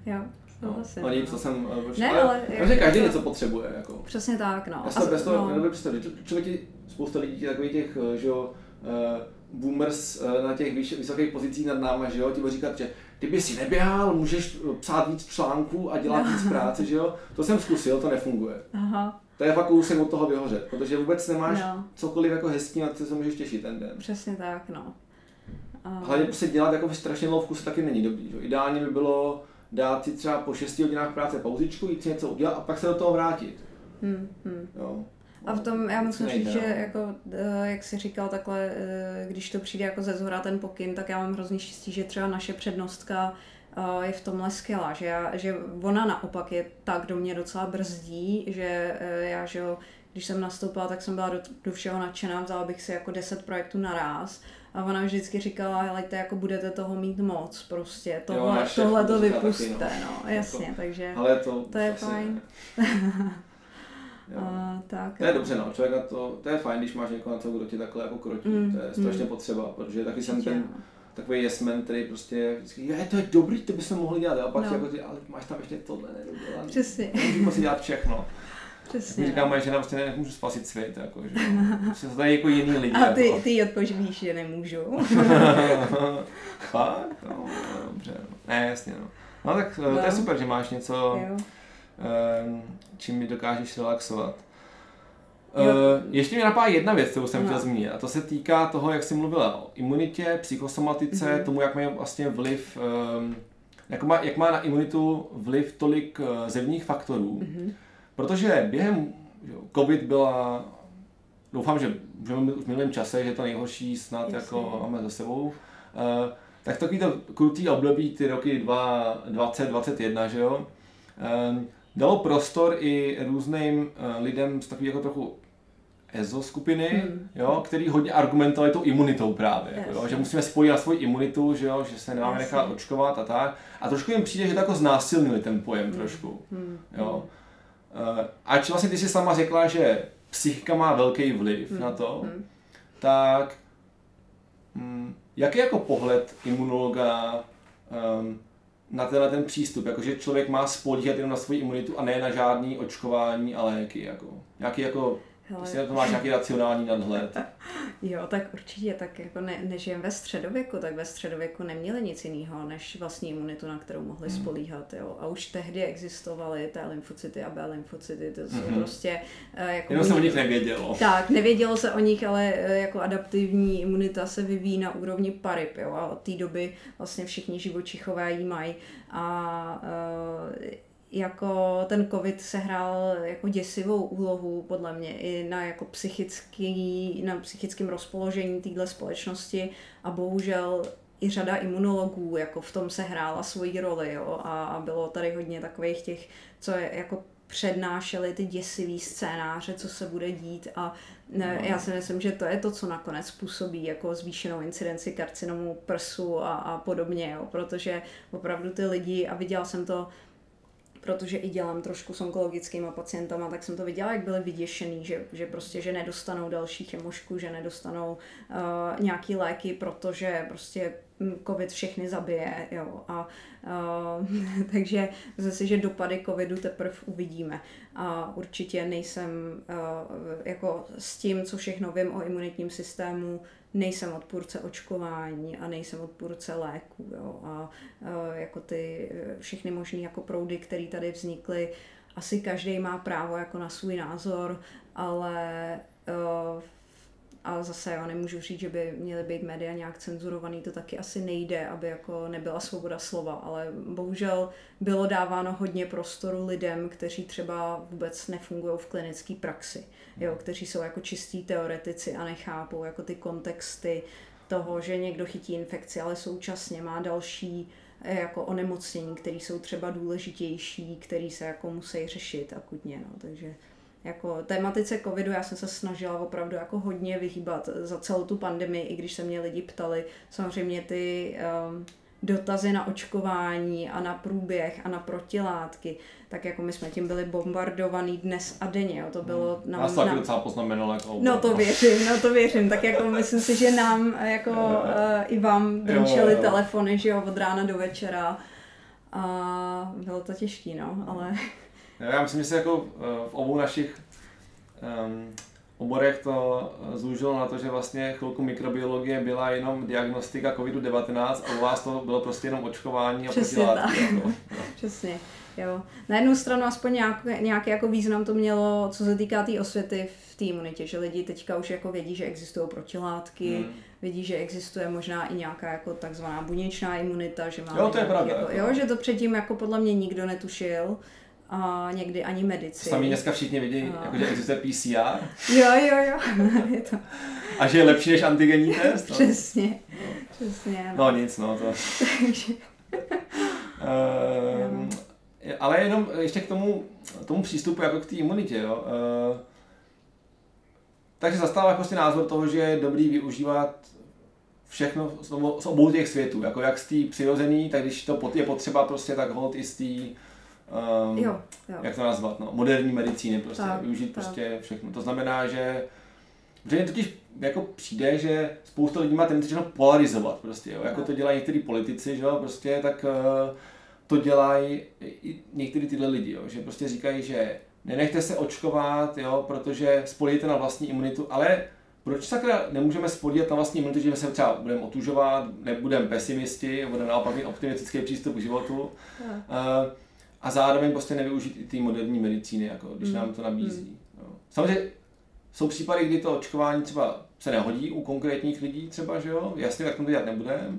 Speaker 2: Jo.
Speaker 1: No, no, no nic, to jsem uh, ne, ale, ale jako, každý to... něco potřebuje. Jako.
Speaker 2: Přesně tak, no.
Speaker 1: Já to bez toho no. představit. Člověk, spousta lidí, takových těch, eh, že jo, uh, boomers uh, na těch vyš, vysokých pozicích nad náma, že jo, ti říkat, že kdyby si neběhal, můžeš psát víc článků a dělat víc práce, že jo. To jsem zkusil, to nefunguje. Aha. To je fakt kousek od toho vyhořet, protože vůbec nemáš no. cokoliv jako hezký, na co se můžeš těšit ten den.
Speaker 2: Přesně tak, no.
Speaker 1: Uh... Hlavně prostě dělat jako strašně dlouho vkuse taky není dobrý. Že? Ideálně by bylo dát si třeba po 6 hodinách práce pauzičku, jít si něco udělat a pak se do toho vrátit. Hmm, hmm. Jo.
Speaker 2: A v tom já musím říct, že no. jako, eh, jak jsi říkal takhle, eh, když to přijde jako ze zhora ten pokyn, tak já mám hrozně štěstí, že třeba naše přednostka eh, je v tomhle skvělá, že, já, že ona naopak je tak, kdo mě docela brzdí, že já, že když jsem nastoupila, tak jsem byla do, do všeho nadšená, vzala bych si jako 10 projektů naraz a ona vždycky říkala, helejte, jako budete toho mít moc, prostě, tohle, jo, tohle to vypuste, taky, no. no, jasně, jako, takže ale to, to je fajn.
Speaker 1: a, tak, to je dobře, no, člověk na to, to je fajn, když máš někoho na to, kdo ti takhle jako krotí, mm, to je strašně mm. potřeba, protože taky jsem ten, takový jesmen, který prostě vždycky, je, to je dobrý, to bychom mohli dělat, a pak no. jako ty, ale máš tam ještě tohle nedodělat.
Speaker 2: Přesně.
Speaker 1: Můžeme si dělat všechno. Přesně. Říká moje žena, prostě nemůžu spasit svět, jako, že prostě to tady jako jiný lidi.
Speaker 2: A ty, jako. ty odpovíš, že nemůžu.
Speaker 1: Fakt? No, no, dobře. No. Ne, jasně, no. No tak no. to je no. super, že máš něco, jo. Ehm, čím mi dokážeš relaxovat. Jo. Uh, ještě mi napadá jedna věc, kterou jsem no. chtěl zmínit, a to se týká toho, jak jsi mluvila o imunitě, psychosomatice, mm-hmm. tomu, jak má vlastně vliv, jak, má, jak má na imunitu vliv tolik zevních faktorů. Mm-hmm. Protože během COVID byla, doufám, že můžeme v minulém čase, že to nejhorší snad Jasně. jako máme za sebou, uh, tak takový to krutý období, ty roky 2020, 2021, že jo, uh, dalo prostor i různým uh, lidem z takový jako trochu EZO skupiny, hmm. jo, který hodně argumentovali tou imunitou právě, jako, jo, že musíme spojit svoji imunitu, že, jo, že se nemáme nechat očkovat a tak. A trošku jim přijde, že to jako znásilnili ten pojem hmm. trošku. Hmm. Jo. Uh, ač vlastně ty jsi sama řekla, že psychika má velký vliv hmm. na to, hmm. tak hm, jaký jako pohled imunologa um, na tenhle ten přístup, jakože člověk má spolíhat jenom na svoji imunitu a ne na žádný očkování a léky, jako, jaký jako Hele. Jestli to máš nějaký racionální nadhled.
Speaker 2: jo, tak určitě, tak jako ne, nežijem ve středověku, tak ve středověku neměli nic jiného než vlastní imunitu, na kterou mohli hmm. spolíhat, jo. A už tehdy existovaly ty lymfocyty a B lymfocyty, to jsou hmm. prostě...
Speaker 1: Uh, jako Jenom se o nich nevědělo.
Speaker 2: Tak, nevědělo se o nich, ale uh, jako adaptivní imunita se vyvíjí na úrovni paryp, jo. A od té doby vlastně všichni živočichové jí mají. A uh, jako ten covid sehrál jako děsivou úlohu podle mě i na jako psychický, na psychickém rozpoložení téhle společnosti. A bohužel i řada imunologů jako v tom se hrála svoji roli jo, a, a bylo tady hodně takových těch, co je jako přednášeli ty děsivý scénáře, co se bude dít. A ne, no. já si myslím, že to je to, co nakonec způsobí jako zvýšenou incidenci karcinomu prsu a, a podobně, jo, protože opravdu ty lidi, a viděla jsem to protože i dělám trošku s onkologickými pacientama, tak jsem to viděla, jak byli vyděšený, že, že prostě, že nedostanou další chemošku, že nedostanou uh, nějaký léky, protože prostě covid všechny zabije, jo, a uh, takže zase, že dopady covidu teprve uvidíme. A určitě nejsem uh, jako s tím, co všechno vím o imunitním systému, nejsem odpůrce očkování a nejsem odpůrce léků. Jo. A uh, jako ty všechny možné jako proudy, které tady vznikly, asi každý má právo jako na svůj názor, ale uh, a zase jo, nemůžu říct, že by měly být média nějak cenzurovaný, to taky asi nejde, aby jako nebyla svoboda slova, ale bohužel bylo dáváno hodně prostoru lidem, kteří třeba vůbec nefungují v klinické praxi, jo, kteří jsou jako čistí teoretici a nechápou jako ty kontexty toho, že někdo chytí infekci, ale současně má další eh, jako onemocnění, které jsou třeba důležitější, které se jako musí řešit akutně, no, takže jako tématice covidu já jsem se snažila opravdu jako hodně vyhýbat za celou tu pandemii, i když se mě lidi ptali, samozřejmě ty um, dotazy na očkování a na průběh a na protilátky, tak jako my jsme tím byli bombardovaný dnes a denně, jo. to bylo
Speaker 1: hmm. nám... Já se
Speaker 2: nám...
Speaker 1: docela poznamenal jako...
Speaker 2: No to věřím, no to věřím, tak jako myslím si, že nám jako uh, i vám brnčeli telefony, že jo, od rána do večera. A bylo to těžký, no, ale...
Speaker 1: Já myslím, že se jako eh, v obou našich um, oborech to zúžilo na to, že vlastně chvilku mikrobiologie byla jenom diagnostika COVID-19 a u vás to bylo prostě jenom očkování a
Speaker 2: Přesně tak. Jako. Přesně. Jo. Na jednu stranu aspoň nějaký, nějaký jako význam to mělo, co se týká té tý osvěty v té imunitě, že lidi teďka už jako vědí, že existují protilátky, hmm. vědí, že existuje možná i nějaká jako takzvaná buněčná imunita, že máme
Speaker 1: jo, to je pravda,
Speaker 2: jako, jo, že to předtím jako podle mě nikdo netušil a někdy ani medici.
Speaker 1: Sami dneska všichni vidí, a... jako, že existuje PCR.
Speaker 2: Jo, jo, jo. je to...
Speaker 1: A že je lepší než antigenní test.
Speaker 2: No? Přesně, no. přesně.
Speaker 1: No. no nic, no to. Takže... uh, ale jenom ještě k tomu, tomu přístupu jako k té imunitě, jo. Uh, takže zastává prostě názor toho, že je dobrý využívat všechno z obou těch světů, jako jak z té přirozený, tak když to je potřeba prostě, tak hold i z té um, jo, jo. jak to nazvat, no, moderní medicíny, prostě tak, využít tak. prostě všechno. To znamená, že že mně totiž jako přijde, že spousta lidí má tendenci polarizovat prostě, jo. jako to dělají někteří politici, že jo, prostě, tak uh, to dělají i někteří tyhle lidi, jo, že prostě říkají, že nenechte se očkovat, jo, protože spolíte na vlastní imunitu, ale proč sakra nemůžeme spodívat na vlastní imunitu, že se třeba budeme otužovat, nebudeme pesimisti, budeme naopak mít optimistický přístup k životu. Uh, a zároveň prostě nevyužít i ty moderní medicíny, jako, když mm. nám to nabízí. Mm. No. Samozřejmě jsou případy, kdy to očkování třeba se nehodí u konkrétních lidí třeba, že jo, jasně, tak to dělat nebudeme,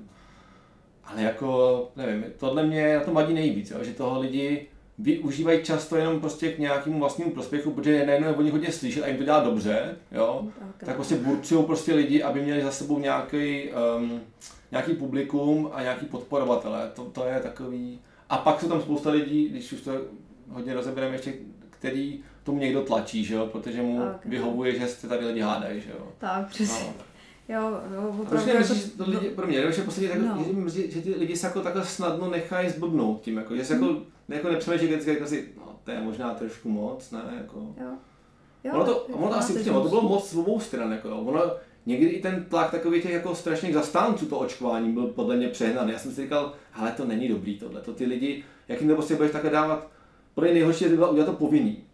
Speaker 1: ale jako, nevím, tohle mě na tom vadí nejvíc, jo, že toho lidi využívají často jenom prostě k nějakému vlastnímu prospěchu, protože nejenom oni hodně slyšet a jim to dělá dobře, jo, tak, tak prostě burcují prostě lidi, aby měli za sebou nějaký, um, nějaký publikum a nějaký podporovatele. To, to je takový, a pak jsou tam spousta lidí, když už to hodně rozebereme ještě, který tomu někdo tlačí, že jo, protože mu tak, vyhovuje, že se tady lidi hádají, že jo.
Speaker 2: Tak, přesně. No. Jo, jo,
Speaker 1: opravdu. Proč nemyslíš, to lidi, pro mě, že, poslední, tak, no. že, že ty lidi se jako takhle snadno nechají zblbnout tím, jako, že se jako, hmm. jako nepřemýšlí vždycky, jako si, no, to je možná trošku moc, ne, jako. Jo. Jo, ono to, ono to asi to bylo moc z obou stran, jako. Ono, někdy i ten tlak takových těch jako strašných zastánců to očkování byl podle mě přehnaný. Já jsem si říkal, ale to není dobrý tohle, to ty lidi, jak jim to prostě budeš takhle dávat, podle nejhorší je to udělat to povinný.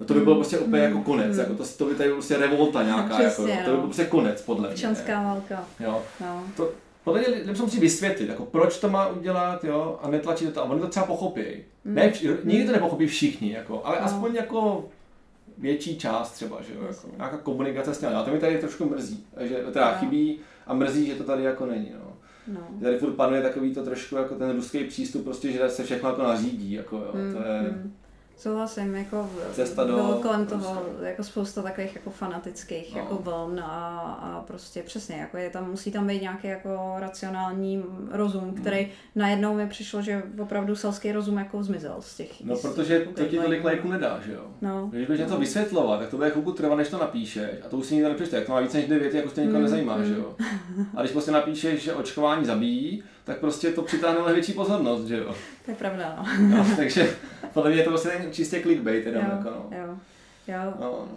Speaker 1: No to by bylo prostě úplně jako konec, mm. jako to, to by tady prostě revolta nějaká, Přesně, jako, to by byl prostě konec podle mě.
Speaker 2: Občanská válka.
Speaker 1: Jo. No. To, podle mě lidem se musí vysvětlit, jako proč to má udělat, jo, a netlačit to, a oni to třeba pochopí. Mm. Ne, nikdy to nepochopí všichni, jako, ale no. aspoň jako větší část třeba, že jo, jako, nějaká komunikace s těmi, a to mi tady trošku mrzí, že teda no. chybí a mrzí, že to tady jako není, no. No. Tady furt panuje takový to trošku jako ten ruský přístup, prostě, že se všechno jako nařídí, jako jo, mm, to je... Mm.
Speaker 2: Souhlasím, jako
Speaker 1: Cesta do,
Speaker 2: bylo kolem toho prostě. jako spousta takových jako fanatických no. jako vln a, a prostě přesně, jako je tam, musí tam být nějaký jako racionální rozum, který hmm. najednou mi přišlo, že opravdu selský rozum jako zmizel z těch
Speaker 1: No protože to ti tolik lajků nedá, že jo? No. Když budeš něco vysvětlovat, tak to bude chvilku trvat, než to napíšeš a to už si nikdo nepřečte, jak to má více než dvě věty, jako to nikoho mm, nezajímá, mm. že jo? A když prostě napíšeš, že očkování zabíjí, tak prostě to přitáhne větší pozornost, že jo?
Speaker 2: To je pravda,
Speaker 1: no. no takže podle mě je to vlastně čistě clickbait, teda,
Speaker 2: jo,
Speaker 1: jako, no.
Speaker 2: Jo, jo. No,
Speaker 1: no.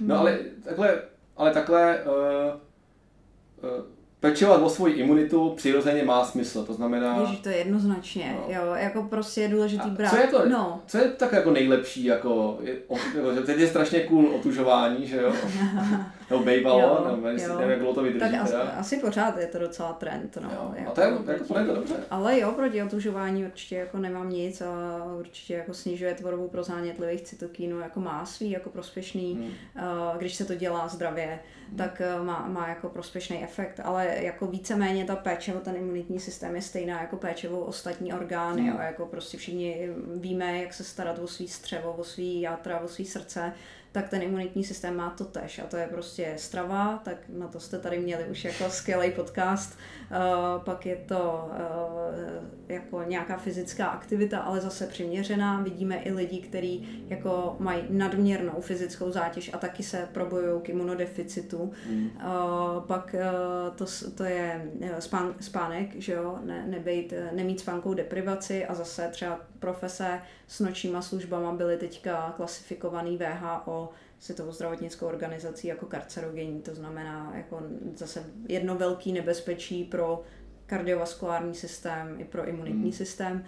Speaker 1: no hmm. ale takhle, ale takhle uh, uh, pečovat o svoji imunitu přirozeně má smysl, to znamená...
Speaker 2: Ježiš, to je jednoznačně, no. jo, jako prostě je důležitý brát.
Speaker 1: Co je to, no. co je tak jako nejlepší, jako, je, jako teď je strašně cool otužování, že jo? Nebo bejvalo, jo, nebo nevím, jak bylo to vydrží.
Speaker 2: Tak asi, asi, pořád je to docela trend, no.
Speaker 1: Jo, jako, a to je, jako, to je to dobře.
Speaker 2: Ale jo, proti otužování určitě jako nemám nic a určitě jako snižuje tvorbu prozánětlivých cytokínů, jako má svý jako prospěšný, hmm. uh, když se to dělá zdravě, hmm. tak uh, má, má jako prospěšný efekt, ale jako víceméně ta péče o ten imunitní systém je stejná jako péče o ostatní orgány, hmm. jo, jako prostě všichni víme, jak se starat o svý střevo, o svý játra, o svý srdce, tak ten imunitní systém má to tež a to je prostě strava, tak na to jste tady měli už jako skvělý podcast. Uh, pak je to uh, jako nějaká fyzická aktivita, ale zase přiměřená. Vidíme i lidi, kteří jako mají nadměrnou fyzickou zátěž a taky se probojují k imunodeficitu. Mm. Uh, pak uh, to, to je spán, spánek, že jo, ne, nebejt, nemít spánkou deprivaci a zase třeba profese s nočníma službama byly teďka klasifikovaný VHO Světovou zdravotnickou organizací jako karcerogenní, to znamená jako zase jedno velký nebezpečí pro kardiovaskulární systém i pro imunitní hmm. systém.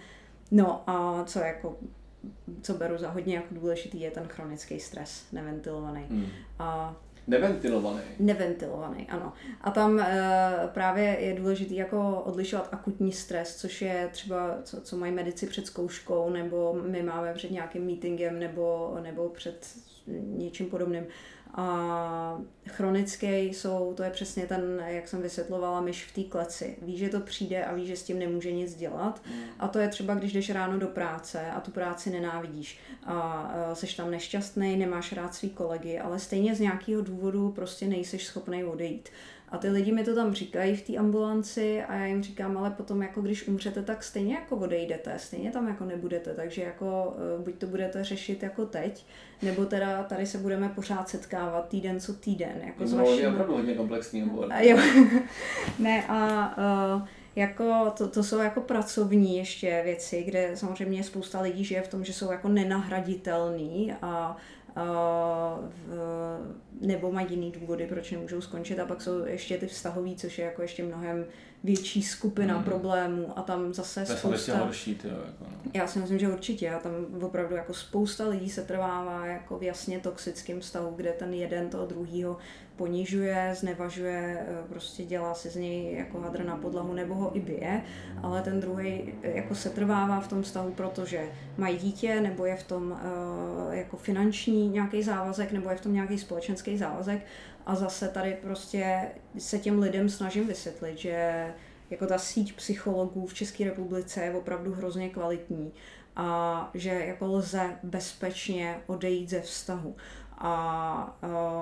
Speaker 2: No a co jako co beru za hodně jako důležitý, je ten chronický stres, neventilovaný. Hmm. A
Speaker 1: Neventilovaný.
Speaker 2: Neventilovaný, ano. A tam e, právě je důležité jako odlišovat akutní stres, což je třeba, co, co mají medici před zkouškou, nebo my máme před nějakým meetingem, nebo, nebo před něčím podobným. A chronický jsou, to je přesně ten, jak jsem vysvětlovala, myš v té kleci. Ví, že to přijde a ví, že s tím nemůže nic dělat. A to je třeba, když jdeš ráno do práce a tu práci nenávidíš a seš tam nešťastný, nemáš rád svý kolegy, ale stejně z nějakého důvodu prostě nejseš schopný odejít. A ty lidi mi to tam říkají v té ambulanci a já jim říkám, ale potom jako když umřete, tak stejně jako odejdete, stejně tam jako nebudete, takže jako eh, buď to budete řešit jako teď, nebo teda tady se budeme pořád setkávat týden co týden. Jako
Speaker 1: s vaším... je opravdu hodně komplexní obor.
Speaker 2: Jo. ne a uh, jako to, to jsou jako pracovní ještě věci, kde samozřejmě spousta lidí žije v tom, že jsou jako nenahraditelný a nebo mají jiný důvody, proč nemůžou skončit. A pak jsou ještě ty vztahový, což je jako ještě mnohem větší skupina mm. problémů a tam zase
Speaker 1: to spousta... horší, tyjo, jako
Speaker 2: no. Já si myslím, že určitě a tam opravdu jako spousta lidí se trvává jako v jasně toxickém vztahu, kde ten jeden toho druhýho ponižuje, znevažuje, eh, prostě dělá si z něj jako hadr na podlahu nebo ho i bije, ale ten druhý eh, jako se trvává v tom vztahu, protože mají dítě, nebo je v tom uh, jako finanční nějaký závazek, nebo je v tom nějaký společenský závazek a zase tady prostě se těm lidem snažím vysvětlit, že jako ta síť psychologů v České republice je opravdu hrozně kvalitní a že jako lze bezpečně odejít ze vztahu. A,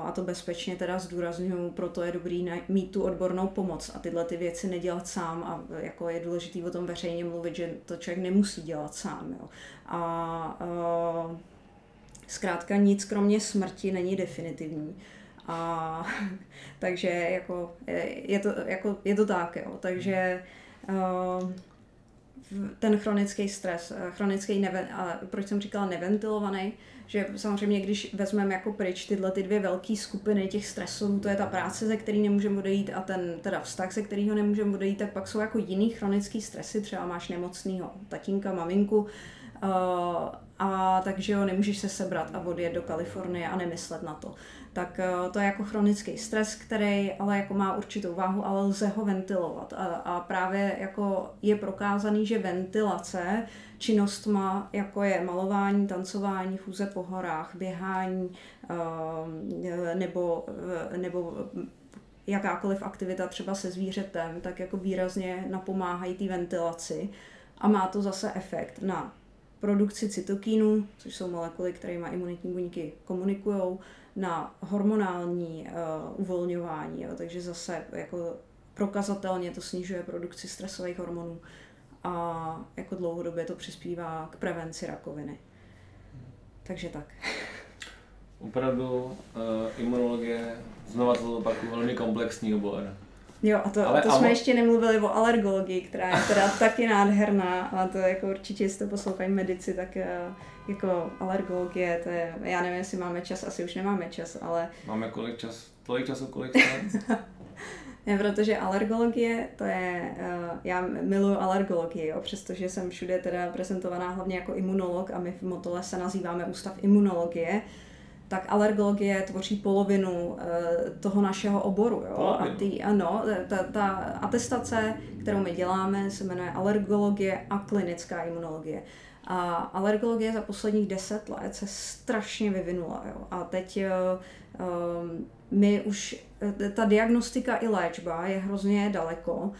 Speaker 2: a to bezpečně teda zdůraznuju, proto je dobrý mít tu odbornou pomoc a tyhle ty věci nedělat sám a jako je důležité o tom veřejně mluvit, že to člověk nemusí dělat sám. Jo. A, a zkrátka nic kromě smrti není definitivní. A takže jako je to, jako, je to tak, jo. Takže uh, ten chronický stres, chronický, neven, ale proč jsem říkala neventilovaný, že samozřejmě, když vezmeme jako pryč tyhle ty dvě velké skupiny těch stresů, to je ta práce, ze který nemůžeme odejít a ten teda vztah, ze kterého nemůžeme odejít, tak pak jsou jako jiný chronický stresy, třeba máš nemocného tatínka, maminku, uh, a takže jo, nemůžeš se sebrat a odjet do Kalifornie a nemyslet na to. Tak uh, to je jako chronický stres, který ale jako má určitou váhu, ale lze ho ventilovat. A, a právě jako je prokázaný, že ventilace činnostma, jako je malování, tancování, chůze po horách, běhání uh, nebo, uh, nebo jakákoliv aktivita třeba se zvířetem, tak jako výrazně napomáhají té ventilaci a má to zase efekt na produkci cytokínů, což jsou molekuly, kterými imunitní buňky komunikují, na hormonální uh, uvolňování. Jo. Takže zase jako prokazatelně to snižuje produkci stresových hormonů a jako dlouhodobě to přispívá k prevenci rakoviny. Takže tak.
Speaker 1: Opravdu uh, imunologie, znova to opakuju, velmi komplexní obor.
Speaker 2: Jo, a to, Ale, to jsme ale... ještě nemluvili o alergologii, která je teda taky nádherná a to jako určitě, jestli to poslouchají medici, tak uh, jako alergologie, to je, já nevím, jestli máme čas, asi už nemáme čas, ale...
Speaker 1: Máme kolik čas, tolik času, kolik
Speaker 2: Ne, protože alergologie, to je, uh, já miluji alergologii, jo, přestože jsem všude teda prezentovaná hlavně jako imunolog a my v Motole se nazýváme Ústav imunologie, tak alergologie tvoří polovinu uh, toho našeho oboru. Jo? A ty, ano, ta, ta atestace, kterou my děláme, se jmenuje alergologie a klinická imunologie. A alergologie za posledních deset let se strašně vyvinula. Jo? A teď um, my už, ta diagnostika i léčba je hrozně daleko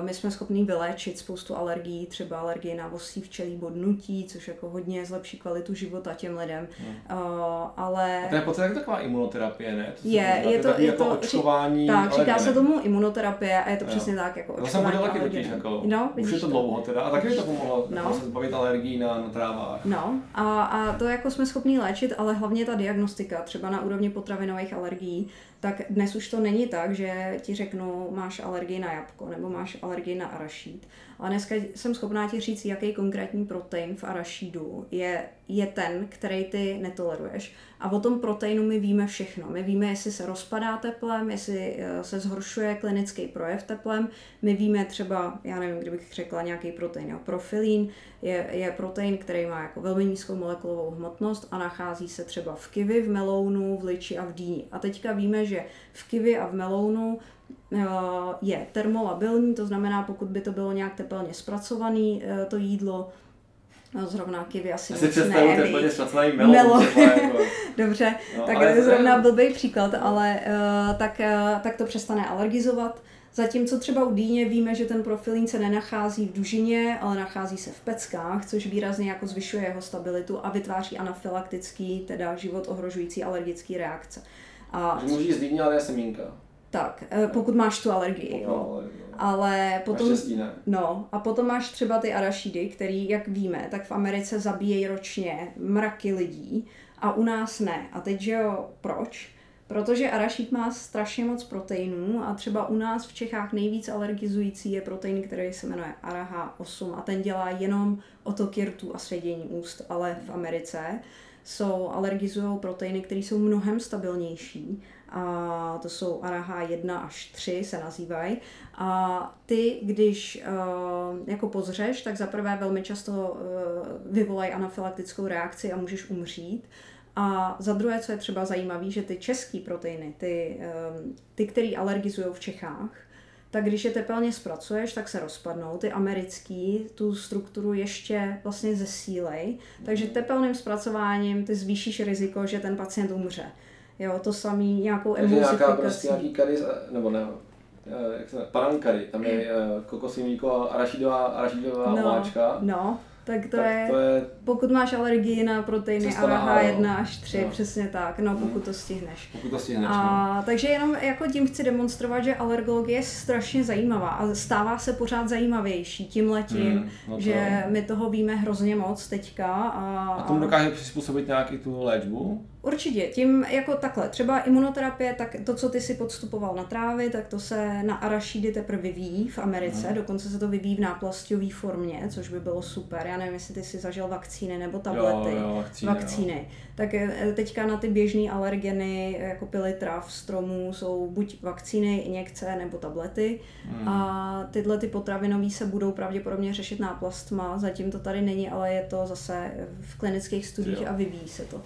Speaker 2: my jsme schopni vyléčit spoustu alergií, třeba alergie na vosí včelí bodnutí, což jako hodně zlepší kvalitu života těm lidem. Hmm. Uh, ale...
Speaker 1: A to je poté taková imunoterapie, ne?
Speaker 2: To je, je to, je jako to, očkování tak, říká se tomu imunoterapie a je to jo. přesně tak, jako
Speaker 1: očkování. To jsem taky totiž, jako, no, už je to dlouho teda, a taky mi to pomohlo no. Jako se zbavit alergií na, na trávách.
Speaker 2: No, a, a to jako jsme schopni léčit, ale hlavně ta diagnostika, třeba na úrovni potravinových alergií, tak dnes už to není tak, že ti řeknu, máš alergii na jabko nebo máš alergii na arašíd. Ale dneska jsem schopná ti říct, jaký konkrétní protein v arašídu je, je ten, který ty netoleruješ. A o tom proteinu my víme všechno. My víme, jestli se rozpadá teplem, jestli eh, se zhoršuje klinický projev teplem. My víme třeba, já nevím, kdybych řekla nějaký protein, jo, profilín je, je protein, který má jako velmi nízkou molekulovou hmotnost a nachází se třeba v kivi, v melounu, v liči a v dýni. A teďka víme, že v kivi a v melounu je termolabilní, to znamená, pokud by to bylo nějak tepelně zpracované, eh, to jídlo, No, zrovna kivy asi
Speaker 1: moc ne. Zpracovaný melon.
Speaker 2: jako... Dobře, no, tak je zrovna blbý příklad, ale uh, tak, uh, tak to přestane alergizovat. Zatímco třeba u dýně víme, že ten profilín se nenachází v dužině, ale nachází se v peckách, což výrazně jako zvyšuje jeho stabilitu a vytváří anafylaktický, teda život ohrožující alergický reakce.
Speaker 1: A... Že můžeš z dýně, ale je semínka.
Speaker 2: Tak, eh, pokud máš tu alergii, jo. Ale potom, no, a potom máš třeba ty arašidy, který, jak víme, tak v Americe zabíjejí ročně mraky lidí a u nás ne. A teď, že jo, proč? Protože arašid má strašně moc proteinů a třeba u nás v Čechách nejvíc alergizující je protein, který se jmenuje ARAH8 a ten dělá jenom otoky rtů a svědění úst, ale v Americe jsou alergizují proteiny, které jsou mnohem stabilnější a to jsou ARAH 1 až 3 se nazývají. A ty, když uh, jako pozřeš, tak zaprvé velmi často uh, vyvolají anafylaktickou reakci a můžeš umřít. A za druhé, co je třeba zajímavé, že ty české proteiny, ty, um, ty které alergizují v Čechách, tak když je tepelně zpracuješ, tak se rozpadnou. Ty americký tu strukturu ještě vlastně zesílej, takže tepelným zpracováním ty zvýšíš riziko, že ten pacient umře. Jo, to samý nějakou
Speaker 1: Takže nějaká prostě nějaký kary, nebo ne, eh, jak se parankary, tam je eh, kokosový mlíko a arašidová, arašidová no, omáčka.
Speaker 2: No, tak to, tak je, to je, pokud máš alergii na proteiny AH1 až 3, no. přesně tak, no pokud hmm. to stihneš.
Speaker 1: Pokud to stihneš,
Speaker 2: a, no. Takže jenom jako tím chci demonstrovat, že alergologie je strašně zajímavá a stává se pořád zajímavější tím letím, hmm, no to... že my toho víme hrozně moc teďka. A,
Speaker 1: a tomu dokáže přizpůsobit nějaký tu léčbu?
Speaker 2: Určitě, tím jako takhle, třeba imunoterapie, tak to, co ty si podstupoval na trávy, tak to se na arašidy teprve vyvíjí v Americe, hmm. dokonce se to vyvíjí v náplastové formě, což by bylo super. Já nevím, jestli ty si zažil vakcíny nebo tablety.
Speaker 1: Jo, jo, vakcíny,
Speaker 2: vakcíny. Jo. Tak eh, teďka na ty běžné alergeny, jako pily trav, stromů, jsou buď vakcíny, injekce nebo tablety. Hmm. A tyhle ty potravinové se budou pravděpodobně řešit náplastma, zatím to tady není, ale je to zase v klinických studiích jo. a vyvíjí se to.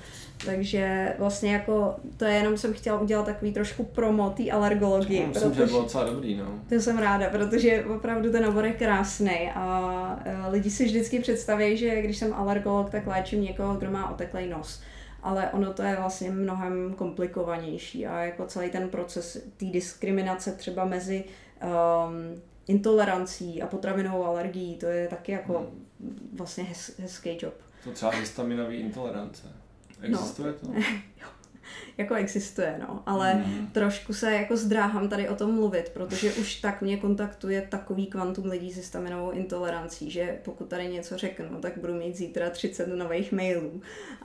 Speaker 2: Takže vlastně jako, to je jenom jsem chtěla udělat takový trošku promo té alergologii.
Speaker 1: No, myslím, protože, že bylo docela dobrý, no.
Speaker 2: To jsem ráda, protože opravdu ten obor je krásný a lidi si vždycky představí, že když jsem alergolog, tak léčím někoho, kdo má oteklý nos. Ale ono to je vlastně mnohem komplikovanější a jako celý ten proces té diskriminace třeba mezi um, intolerancí a potravinovou alergií, to je taky jako hmm. vlastně hez, hezký job.
Speaker 1: To třeba histaminový intolerance. Existuje no. to?
Speaker 2: jako existuje, no, ale mm. trošku se jako zdráhám tady o tom mluvit, protože už tak mě kontaktuje takový kvantum lidí s histaminovou intolerancí, že pokud tady něco řeknu, tak budu mít zítra 30 nových mailů.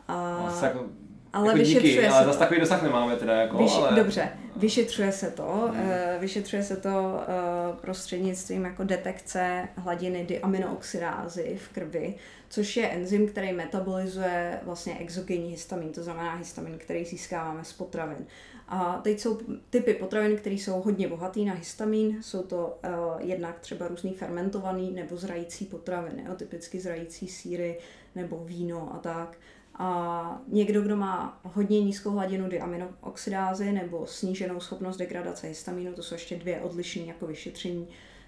Speaker 1: A... No, jako ale jako vyšetřuje díky, se ale zase takový dosah nemáme teda, jako,
Speaker 2: Vyš,
Speaker 1: ale...
Speaker 2: Dobře, vyšetřuje se to, hmm. uh, vyšetřuje se to uh, prostřednictvím jako detekce hladiny diaminooxidázy v krvi, což je enzym, který metabolizuje vlastně exogenní histamin, to znamená histamin, který získáváme z potravin. A teď jsou typy potravin, které jsou hodně bohatý na histamin, jsou to uh, jednak třeba různý fermentovaný nebo zrající potraviny, jo, typicky zrající síry nebo víno a tak. A někdo, kdo má hodně nízkou hladinu diaminooxidázy nebo sníženou schopnost degradace histamínu, to jsou ještě dvě odlišné jako vyšetření,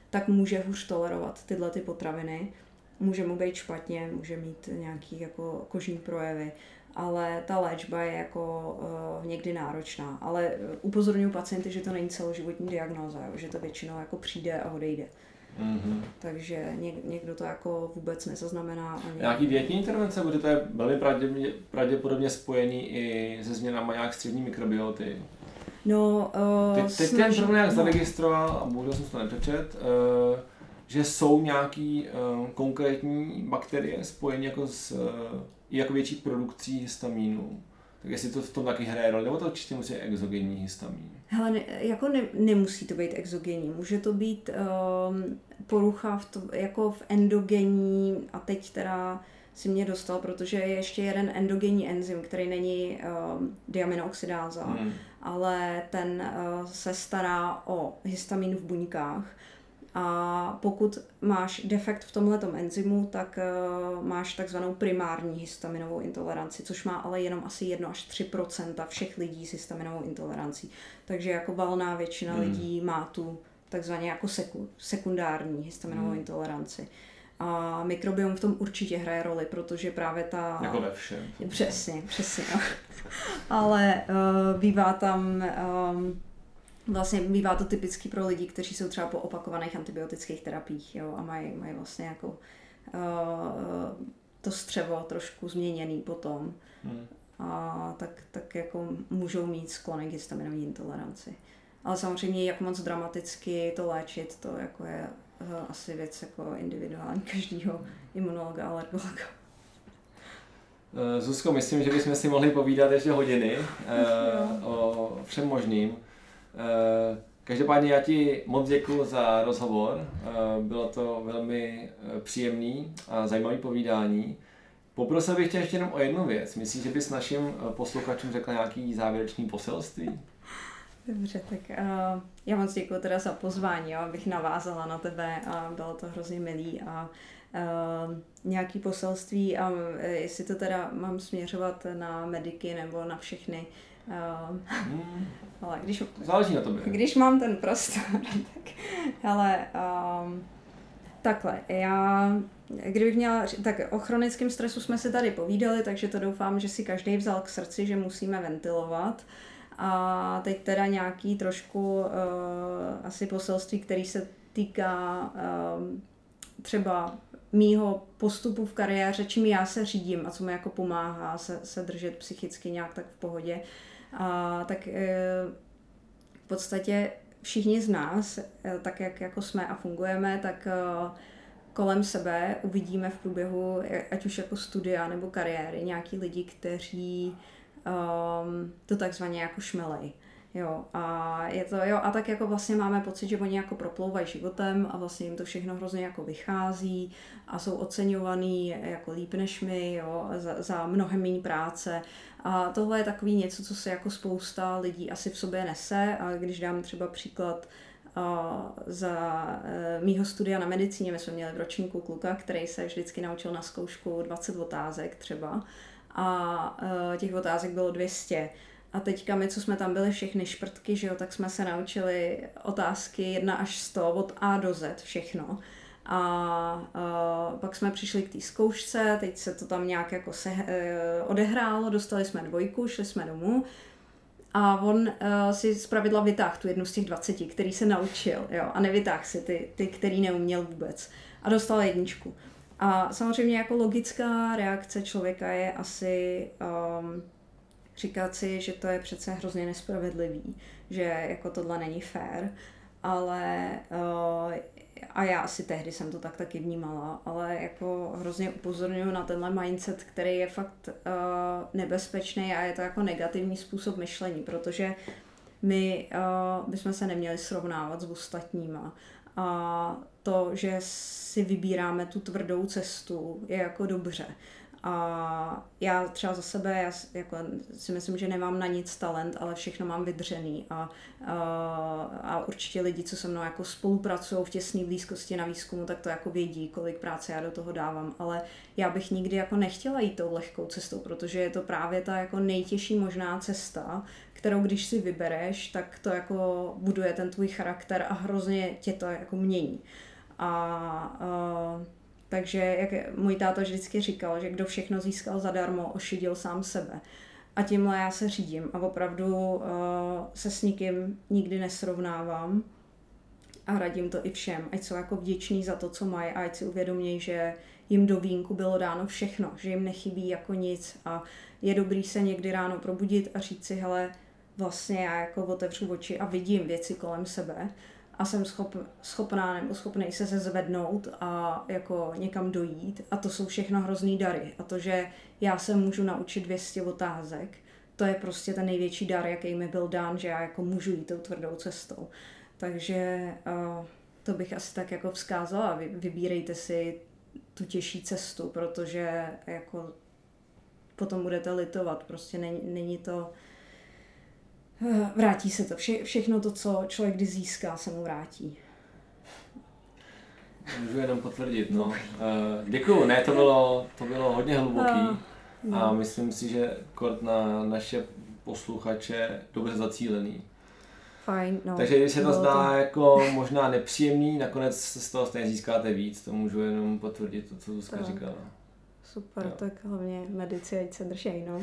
Speaker 2: tak může hůř tolerovat tyhle ty potraviny. Může mu být špatně, může mít nějaký jako kožní projevy, ale ta léčba je jako uh, někdy náročná. Ale upozorňuji pacienty, že to není celoživotní diagnóza, že to většinou jako přijde a odejde. Mm-hmm. Takže něk, někdo to jako vůbec nezaznamená. Ani...
Speaker 1: Nějaký dietní intervence bude to je velmi pravděpodobně spojený i se změnami nějak střední mikrobioty.
Speaker 2: No, uh,
Speaker 1: Teď, teď snažím... ten nějak zaregistroval, a bohužel jsem to nepřečet, uh, že jsou nějaký uh, konkrétní bakterie spojeny jako s uh, jako větší produkcí histamínu. Tak jestli to v tom taky hraje roli, nebo to určitě musí být exogenní histamin?
Speaker 2: Hele, ne, jako ne, nemusí to být exogenní, může to být um, porucha v to, jako v endogenní, a teď teda si mě dostal, protože je ještě jeden endogenní enzym, který není um, diaminooxidáza, hmm. ale ten uh, se stará o histamin v buňkách a pokud máš defekt v tomhle enzymu, tak uh, máš takzvanou primární histaminovou intoleranci, což má ale jenom asi 1 až 3% všech lidí s histaminovou intolerancí. Takže jako valná většina hmm. lidí má tu takzvaně jako seku, sekundární histaminovou hmm. intoleranci. A mikrobiom v tom určitě hraje roli, protože právě ta...
Speaker 1: Jako ve všem.
Speaker 2: Přesně, přesně. No. ale uh, bývá tam... Um, vlastně bývá to typický pro lidi, kteří jsou třeba po opakovaných antibiotických terapiích jo, a mají, mají vlastně jako uh, to střevo trošku změněný potom. Hmm. A tak, tak jako můžou mít sklony k histaminové intoleranci. Ale samozřejmě, jak moc dramaticky to léčit, to jako je uh, asi věc jako individuální každého imunologa, alergologa.
Speaker 1: Eh, Zuzko, myslím, že bychom si mohli povídat ještě hodiny uh, o všem možným. Eh, každopádně já ti moc děkuji za rozhovor. Eh, bylo to velmi eh, příjemný a zajímavý povídání. Poprosil bych tě ještě jenom o jednu věc. Myslíš, že bys našim posluchačům řekla nějaký závěrečný poselství?
Speaker 2: Dobře, tak uh, já moc děkuji teda za pozvání, jo, abych navázala na tebe a bylo to hrozně milý a uh, nějaký poselství a jestli to teda mám směřovat na mediky nebo na všechny, hmm. ale když,
Speaker 1: Záleží na tobě.
Speaker 2: Když mám ten prostor, tak ale um, takhle, já kdybych měla, tak o chronickém stresu jsme si tady povídali, takže to doufám, že si každý vzal k srdci, že musíme ventilovat. A teď teda nějaký trošku uh, asi poselství, který se týká um, třeba mýho postupu v kariéře, čím já se řídím a co mi jako pomáhá se, se držet psychicky nějak tak v pohodě, a tak e, v podstatě všichni z nás, e, tak jak jako jsme a fungujeme, tak e, kolem sebe uvidíme v průběhu, ať už jako studia nebo kariéry, nějaký lidi, kteří um, to takzvaně jako šmelej. Jo, a je to, jo, a tak jako vlastně máme pocit, že oni jako proplouvají životem a vlastně jim to všechno hrozně jako vychází a jsou oceňovaný jako líp než my, jo, za, za mnohem méně práce. A tohle je takový něco, co se jako spousta lidí asi v sobě nese. A když dám třeba příklad za e, mýho studia na medicíně, my jsme měli v ročníku kluka, který se vždycky naučil na zkoušku 20 otázek třeba. A e, těch otázek bylo 200 a teďka my, co jsme tam byli všechny šprtky, že jo, tak jsme se naučili otázky 1 až 100 od A do Z všechno. A, a pak jsme přišli k té zkoušce, teď se to tam nějak jako se, e, odehrálo, dostali jsme dvojku, šli jsme domů a on uh, si zpravidla vytáhl tu jednu z těch 20, který se naučil, jo, a nevytáhl si ty, ty, který neuměl vůbec. A dostal jedničku. A samozřejmě jako logická reakce člověka je asi um, říkat si, že to je přece hrozně nespravedlivý, že jako tohle není fair, ale uh, a já asi tehdy jsem to tak taky vnímala, ale jako hrozně upozorňuji na tenhle mindset, který je fakt uh, nebezpečný a je to jako negativní způsob myšlení, protože my uh, bychom se neměli srovnávat s ostatníma. A to, že si vybíráme tu tvrdou cestu, je jako dobře. A já třeba za sebe, já jako si myslím, že nemám na nic talent, ale všechno mám vydřený a, a, a určitě lidi, co se mnou jako spolupracují v těsné blízkosti na výzkumu, tak to jako vědí, kolik práce já do toho dávám, ale já bych nikdy jako nechtěla jít tou lehkou cestou, protože je to právě ta jako nejtěžší možná cesta, kterou když si vybereš, tak to jako buduje ten tvůj charakter a hrozně tě to jako mění. A, a takže jak můj táta vždycky říkal, že kdo všechno získal zadarmo, ošidil sám sebe. A tímhle já se řídím a opravdu uh, se s nikým nikdy nesrovnávám a radím to i všem, ať jsou jako vděční za to, co mají a ať si uvědomějí, že jim do vínku bylo dáno všechno, že jim nechybí jako nic. A je dobrý se někdy ráno probudit a říct si, hele, vlastně já jako otevřu oči a vidím věci kolem sebe a jsem schop, schopná nebo schopný se zvednout a jako někam dojít a to jsou všechno hrozný dary a to, že já se můžu naučit 200 otázek, to je prostě ten největší dar, jaký mi byl dán, že já jako můžu jít tou tvrdou cestou. Takže uh, to bych asi tak jako vzkázala. Vy, vybírejte si tu těžší cestu, protože jako potom budete litovat. Prostě není, není to vrátí se to. Vše, všechno to, co člověk kdy získá, se mu vrátí.
Speaker 1: Můžu jenom potvrdit, no. Uh, děkuju, ne, to bylo, to bylo hodně hluboký uh, no. a myslím si, že kort na naše posluchače dobře zacílený.
Speaker 2: Fajn, no.
Speaker 1: Takže když se to zdá to... jako možná nepříjemný, nakonec z toho stejně získáte víc, to můžu jenom potvrdit to, co Zuzka říkala.
Speaker 2: Super, jo. tak hlavně medici, ať se držej, no.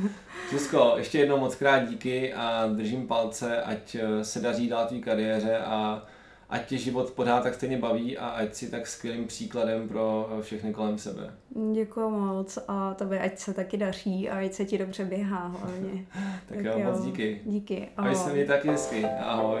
Speaker 1: Zuzko, ještě jednou moc krát díky a držím palce, ať eh, se daří dál tvý kariéře a ať tě život pořád tak stejně baví a ať si tak skvělým příkladem pro eh, všechny kolem sebe.
Speaker 2: Děkuji moc a tobě ať se taky daří a ať se ti dobře běhá hlavně.
Speaker 1: tak, tak jo, jo, moc díky.
Speaker 2: Díky,
Speaker 1: ahoj. A se mě taky hezky, ahoj.